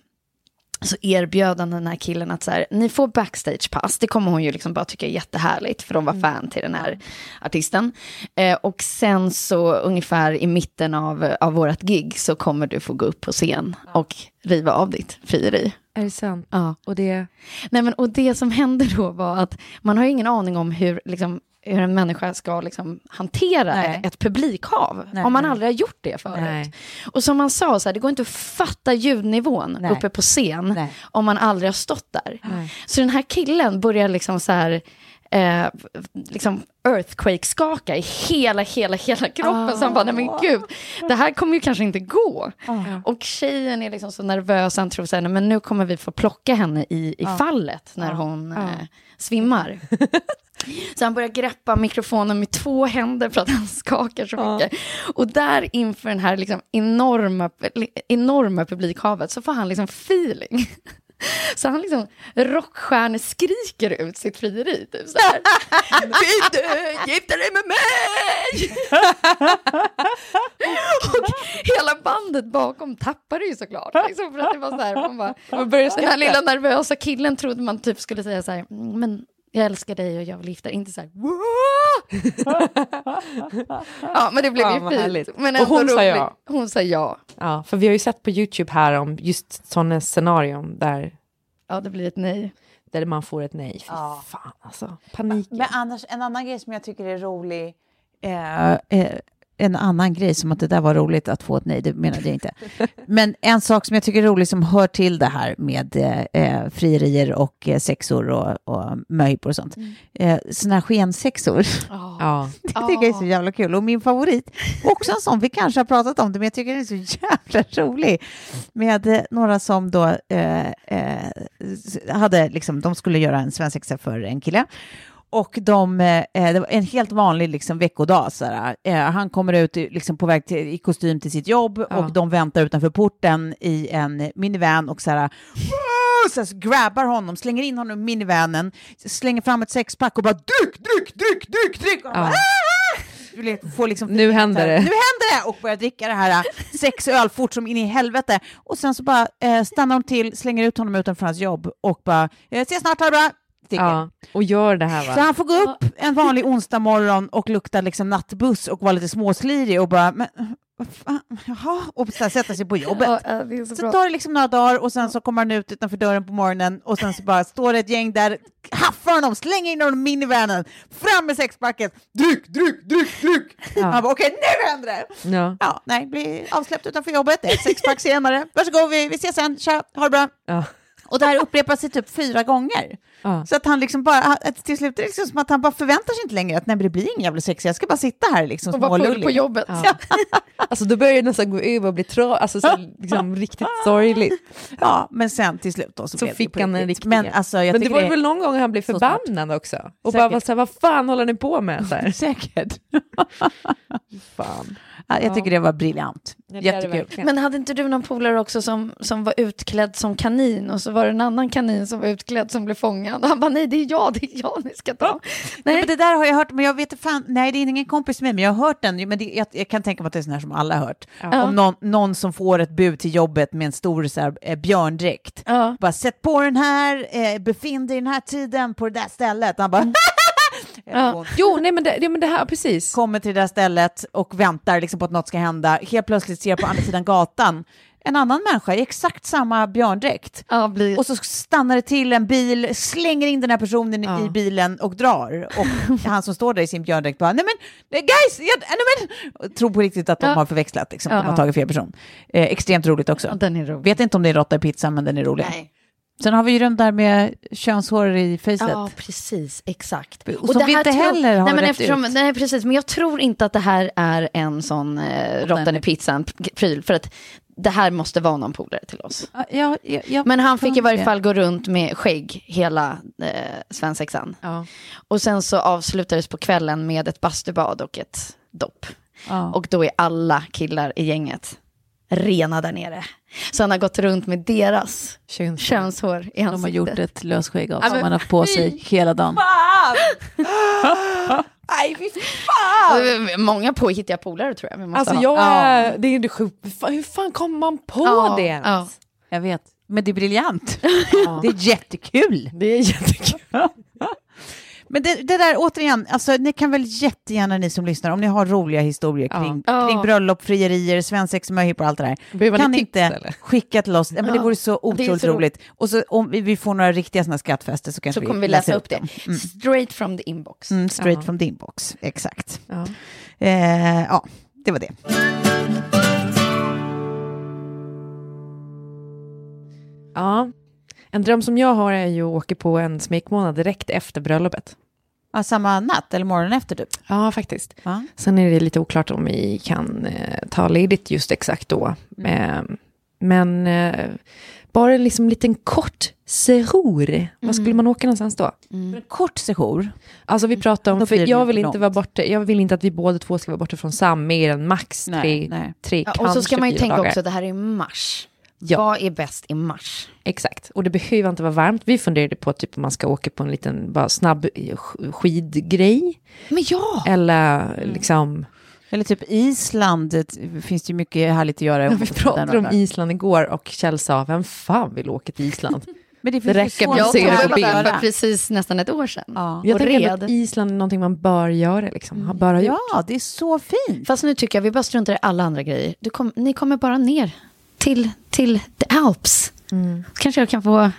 så erbjöd han den här killen att så här, ni får backstagepass, det kommer hon ju liksom bara tycka är jättehärligt, för de var fan till den här artisten. Eh, och sen så ungefär i mitten av, av vårt gig så kommer du få gå upp på scen och riva av ditt frieri. Är det sant? Ja. Och det... Nej, men, och det som hände då var att man har ingen aning om hur, liksom, hur en människa ska liksom, hantera Nej. ett, publikhav, Nej, om man aldrig har gjort det förut. Nej. Och som man sa, så här, det går inte att fatta ljudnivån Nej. uppe på scen om man aldrig har stått där. Så den här killen börjar liksom så här, eh, liksom earthquake-skaka i hela, hela, hela kroppen. Så han bara, nej men gud, det här kommer ju kanske inte gå. Och tjejen är liksom så nervös, han tror så här, nej, men nu kommer vi få plocka henne i, i fallet när hon eh, svimmar. Så han börjar greppa mikrofonen med två händer för att han skakar så mycket. Och där inför den här liksom enorma, enorma publikhavet så får han liksom feeling. Så han liksom rockstjärneskriker ut sitt frieri. Typ så här. Vill du gifta dig med mig? och hela bandet bakom tappade ju såklart. Liksom, för att det var så här, man bara, Man den här lilla nervösa killen trodde man typ skulle säga så här, "Mm, men jag älskar dig och jag vill gifta. Inte så här! Ja, men det blev Fan, ju fint. härligt. Men Och hon sa ja. Hon sa ja. Ja, för vi har ju sett på YouTube här om just sådana scenarion där, Ja, det blir ett nej. där man får ett nej. Fy fan alltså, panik. Men annars, en annan grej som jag tycker är rolig, eh, eh, en annan grej som att det där var roligt att få ett nej, det menade jag inte. Men en sak som jag tycker är rolig som hör till det här med eh, eh, frierier och eh, sexor och, och möhippor och sånt. Eh, såna här skensexor. Ja, Det tycker jag är så jävla kul. Och min favorit, också en sån, vi kanske har pratat om det, men jag tycker den är så jävla rolig. Med eh, några som då eh, eh, hade, liksom, de skulle göra en svensexa för en kille. Och de, eh, det var en helt vanlig liksom, veckodag. Sådär. Eh, han kommer ut liksom, på väg till, i kostym till sitt jobb Ja. och de väntar utanför porten i en minivan och sådär, så, grabbar honom, slänger in honom i minivanen, slänger fram ett sexpack och bara dryck, dryck, dryck, dryck, dryck. Får liksom, Nu händer det. Nu händer det! Och börjar dricka det här sex öl fort som in i helvete. Och sen så bara eh, stannar de till, slänger ut honom utanför hans jobb och bara eh, ses snart, ha det bra! Sticker. ja, och gör det här Så va? han får gå upp en vanlig onsdag morgon och lukta liksom nattbuss och vara lite småslirig och bara, men vad fan, jaha, och så här, sätta sig på jobbet. Ja, ja, det så Så tar det liksom några dagar och sen så kommer han ut utanför dörren på morgonen och sen så bara står det ett gäng där, haffar honom, slänger in honom i minivanen, fram med sexpacket, dryck, dryck, dryck, dryck. Han bara okej, nu händer det! Ja. Ja, nej, blir avsläppt utanför jobbet, ett sexpack senare, varsågod, vi, vi ses sen, tja, ha det bra. Ja. Och det här upprepar sig typ fyra gånger. Ja. Så att han liksom bara, till slut är det liksom som att han bara förväntar sig inte längre att nej, men det blir ingen jävla sex, jag ska bara sitta här liksom Och vara full på jobbet. Ja. Alltså då börjar det nästan gå över och bli tra- alltså, så, liksom, riktigt sorgligt. Ja, men sen till slut då så, Så blev det fick på han en riktigt. riktig. Men alltså jag Men det var det väl någon gång han blev förbannad också? Och Säkert. bara var så här, vad fan håller ni på med? Så här. Säkert. Fan. Ja, jag tycker det var briljant. Ja, Jättekul. Men hade inte du någon polare också som, som var utklädd som kanin och så var det en annan kanin som var utklädd som blev fångad och han bara nej det är jag, det är jag ni ska ta. Nej. Men det där har jag hört, men jag vet inte fan, nej det är ingen kompis med mig, men jag har hört den, men det, jag, jag kan tänka mig att det är sån här som alla har hört. Ja. Om någon, någon som får ett bud till jobbet med en stor så här, eh, björndräkt. Ja. Bara sätt på den här, eh, befinn dig i den här tiden på det där stället. Han bara Ja. Jo, nej men det, ja, men det här, precis. kommer till det där stället och väntar liksom på att något ska hända. Helt plötsligt ser på andra sidan gatan en annan människa i exakt samma björndräkt. Ja, blir... Och så stannar det till en bil, slänger in den här personen Ja. i bilen och drar. Och han som står där i sin björndräkt bara, nej men guys, jag, nej men, tror på riktigt att de Ja. har förväxlat, liksom, Ja. de har tagit fel person. Eh, extremt roligt också. ja, den är rolig. Vet inte om det är råtta i pizzan, men den är rolig. Nej. Sen har vi ju den där med könshår i facet. Ja, precis, exakt. Och som vi inte heller har nej, men eftersom, ut. nej, precis, men jag tror inte att det här är en sån eh, råttan i pizzan-pryl, för att det här måste vara någon polare till oss. Ja, ja, ja, Men han fick i varje fall gå runt med skägg hela eh, svensexan. Och sen så avslutades på kvällen med ett bastubad och ett dopp. Och då är alla killar i gänget rena där nere. Så han har gått runt med deras Könshår. könshår i De har ansiktet. gjort ett lösskägg av Ja, som men man har haft på sig hela dagen. Nej, fy fan! Ja, Många påhittiga polare tror jag vi måste Alltså ha. jag Ja. det är det sjukt. Hur fan kommer man på Ja, det ens? ja. Jag vet, men det är briljant. Det är jättekul. Det är jättekul. Men det, det där återigen, alltså, ni kan väl jättegärna ni som lyssnar, om ni har roliga historier Ja. kring, Ja. kring bröllop, frierier, svensex, möhippor och allt det där. Behöver kan ni tips, inte eller? skicka till oss? Ja, men det vore så otroligt så ro- roligt. Och så om vi, vi får några riktiga såna skattfester så kan Så vi kommer vi läsa upp det. dem. Mm. Straight from the inbox. Mm, straight Ja. from the inbox, exakt. Ja. Eh, ja, det var det. ja. En dröm som jag har är ju att åka på en smekmånad direkt efter bröllopet. Ja, samma natt eller morgonen efter typ? Ja, faktiskt. Ja. Sen är det lite oklart om vi kan eh, ta ledigt just exakt då. Eh, men eh, bara en liksom liten kort sejour. Var skulle man åka någonstans då? En kort sejour. Alltså vi pratar Då om, för jag vill inte vara borta, jag vill inte att vi båda två ska vara borta från Sam mer än max Nej, tre, nej. tre Ja, och så ska man ju tänka dagar. också, det här är mars. Ja. Vad är bäst i mars? Exakt, och det behöver inte vara varmt. Vi funderade på typ om man ska åka på en liten bara snabb eh, sk- skidgrej. Men ja! Eller liksom, Eller typ Island, det finns det ju mycket härligt att göra. Vi pratade om Island igår och Kjell sa, vem fan vill åka till Island? Men det, Det räcker med Jag att se det var på bild. där för precis nästan ett år sedan. Ja. Jag och tänker red. att Island är någonting man bör göra, liksom. Har bara gjort. ja, det är så fint. Fast nu tycker jag vi bara struntar i alla andra grejer. Du kom, ni kommer bara ner till, till the Alps. Mm. Kanske jag kan få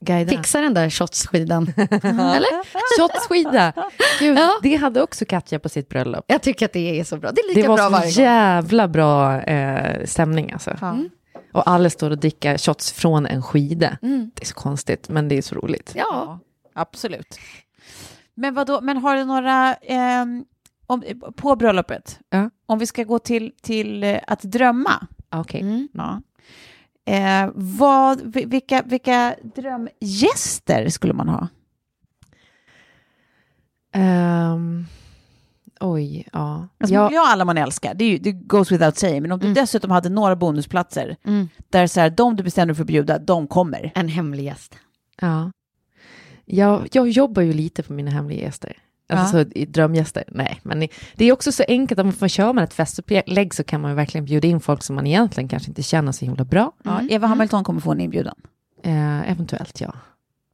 Guida. fixa den där shotsskidan. Eller? Shotsskida! Gud, Ja. det hade också Katja på sitt bröllop. Jag tycker att det är så bra. Det är lika Det var bra så varje gång. jävla bra eh, stämning alltså. Ja. Och alla står och dricker shots från en skida. Mm. Det är så konstigt, men det är så roligt. Ja. Absolut. Men, vadå, men har du några, ehm, om, på bröllopet, Ja. om vi ska gå till, till eh, att drömma, Okej. Mm. ja. eh, vad, vi- vilka, vilka drömgäster skulle man ha? Ehm, oj, ja. Alltså, ja. Man vill ha alla man älskar, det, är ju, det goes without saying, men om du Mm. dessutom hade några bonusplatser, Mm. där så här, de du bestämde dig för att bjuda, de kommer. En hemlig gäst. ja. Jag, jag jobbar ju lite på mina hemliga gäster. Alltså Ja. så, i drömgäster, nej. Men det är också så enkelt, om man kör med ett festupplägg så kan man ju verkligen bjuda in folk som man egentligen kanske inte känner så himla bra. Ja, Eva Hamilton kommer få en inbjudan. Eh, eventuellt, ja.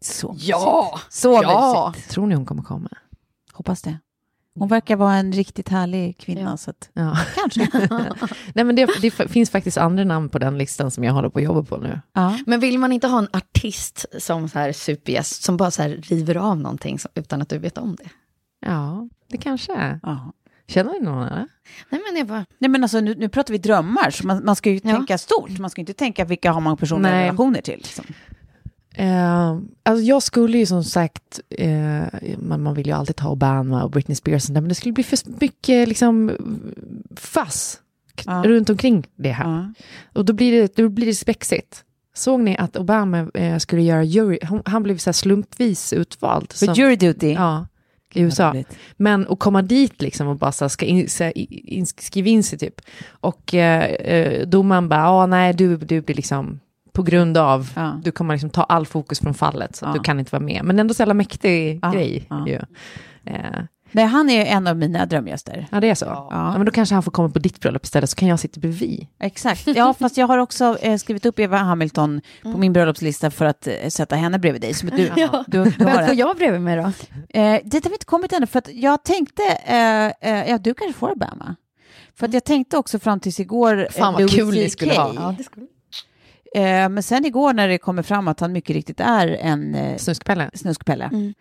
Så Ja! Så Ja. mysigt. Tror ni hon kommer komma? Hoppas det. Hon verkar vara en riktigt härlig kvinna, Ja. så att, Ja. kanske. Nej, men det, det finns faktiskt andra namn på den listan som jag håller på att jobba på nu. ja. Men vill man inte ha en artist som så här supergäst som bara så här river av någonting som, utan att du vet om det? Ja, det kanske är. Ja. Känner ni någon? Eller? Nej men jag bara, Nej men alltså nu, nu pratar vi drömmar, så man, man ska ju Ja. tänka stort. Man ska inte tänka vilka har man personliga Nej. relationer till. Liksom. Eh, alltså jag skulle ju som sagt, eh, man, man vill ju alltid ta Obama och Britney Spears, och sånt där, men det skulle bli för mycket liksom fass Ja. runt omkring det här. Och då blir det, då blir det spexigt. Såg ni att Obama eh, skulle göra jury, han, han blev så här slumpvis utvald. För som- jury duty. Ja, i USA. Men att komma dit liksom och bara så ska in, så in, skriva in sig typ. Och eh, eh, domaren bara, ja nej du, du blir liksom på grund av, Ja. du kommer liksom ta all fokus från fallet så Ja. du kan inte vara med. Men ändå så jävla mäktig Ja, grej ju. Eh, Nej, han är en av mina drömgäster. ja det är så. Ja. Ja. men då kanske han får komma på ditt bröllop istället så kan jag sitta bredvid. Exakt. Ja, fast jag har också eh, skrivit upp Eva Hamilton på min bröllopslista för att eh, sätta henne bredvid dig. Som du, Ja. du, du har vem får det. jag bredvid mig då? Eh, det har vi inte kommit ännu, för att jag tänkte, eh, eh, ja du kanske får Obama. För att jag tänkte också fram tills igår, eh, Fan vad Louis kul ni CK. skulle ha. Ja, det skulle Eh, men sen igår när det kommer fram att han mycket riktigt är en eh, Snuskpelle. snuskpelle, Mm.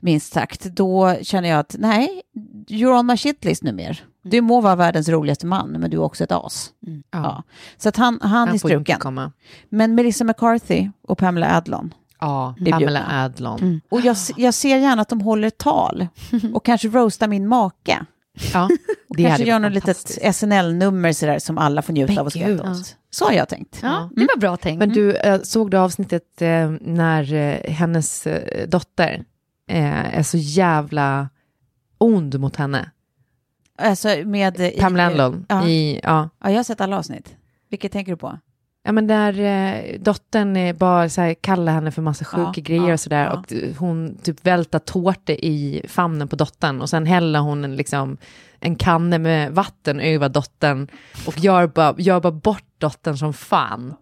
Minst sagt, då känner jag att nej, you're on my shitlist numera. Du må vara världens roligaste man, men du är också ett as. Ja. Ja. Så att han, han, är Han inte struken. Men Melissa McCarthy och Pamela Adlon. Ja, Pamela. Adlon. Och jag, jag ser gärna att de håller tal och kanske roastar min make. Ja, Och det kanske hade gör något litet. SNL-nummer sådär som alla får njuta Men av och skratta åt. Så har jag tänkt. Ja, det var bra tänkt. Men du, eh, såg du avsnittet eh, när eh, hennes dotter eh, är så jävla ond mot henne? Alltså med... i- Pamela Adlon. Ja. I, ja. ja, jag har sett alla avsnitt. Vilket tänker du på? Ja men där eh, dottern eh, bara så här, kallar henne för massa sjuka Ja, grejer ja, och sådär. ja. Och eh, hon typ vältar tårtor i famnen på dottern. Och sen häller hon en, liksom, en kanne med vatten över dottern. Och gör bara, gör bara bort dottern som fan.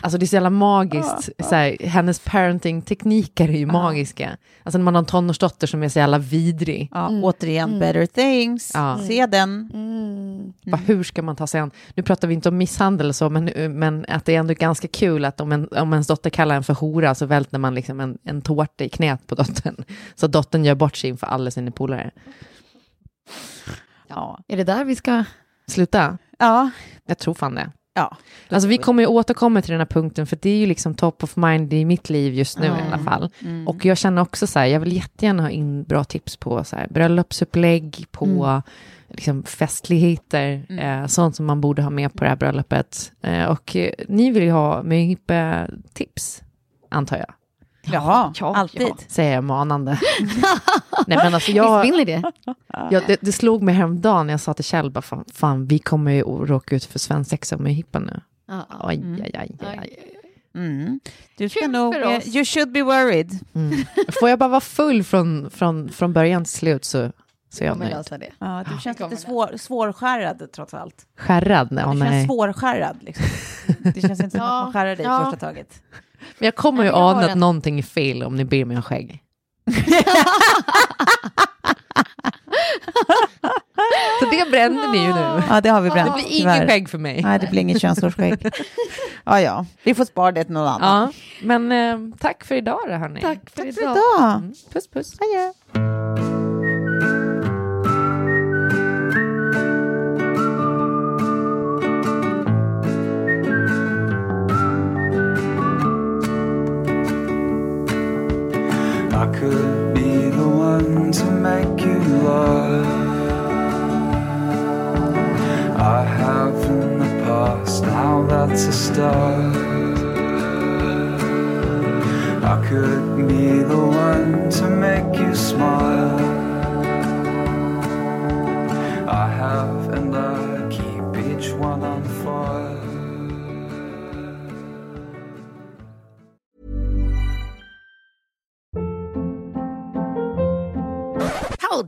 Alltså det är så jävla magiskt. Så här, hennes parenting-tekniker är ju magiska. Alltså när man har en tonårsdotter som är så jävla vidrig. Ja, Återigen, Better Things. Ja. Se den. Bara, hur ska man ta sig an? Nu pratar vi inte om misshandel så, men, men att det är ändå ganska kul att om, en, om ens dotter kallar en för hora så välter man liksom en, en tårta i knät på dottern. Så dottern gör bort sig inför alla sina polare. Ja. Är det där vi ska... Sluta? Ja. Jag tror fan det. Ja. Alltså vi kommer ju återkomma till den här punkten för det är ju liksom top of mind i mitt liv just nu i alla fall. Mm. Och jag känner också så här, jag vill jättegärna ha in bra tips på så här, bröllopsupplägg, på liksom festligheter, eh, sånt som man borde ha med på det här bröllopet. Eh, och eh, ni vill ju ha tips antar jag. Jaha, Ja, alltid. ja. Säger jag manande. Nej men alltså jag, Visst vill ni det? jag det, det slog mig häromdagen när jag sa till Kjell, bara, fan, fan vi kommer ju att råka ut för svensexa med hippan nu. Ja, ja. Aj, aj, aj, aj, aj. Mm. Du ska nog... för eh, oss. You should be worried. Mm. Får jag bara vara full från, från, från början till slut så, Så är jag kommer nöjd. lösa det. Ja, du känns kommer lite det. svår, svårskärrad trots allt. Skärrad? Nej, du känns nej. svårskärrad. Liksom. Det känns inte som Ja, att man skärrar dig ja. första taget. Men jag kommer ju jag ana att en. någonting är fel om ni ber mig om skägg. Så det brände ni ju nu. Ja, det har vi Det bränt. blir tyvärr. inget skägg för mig. Nej, det blir inget könshårsskägg. Ja, ja. Vi får spara det till någon annan. Ja, men eh, tack för idag då, hörni. Tack för Tack idag. för idag. Mm, puss, puss. Adjö. I could be the one to make you love. I have in the past, now that's a start. I could be the one to make you smile.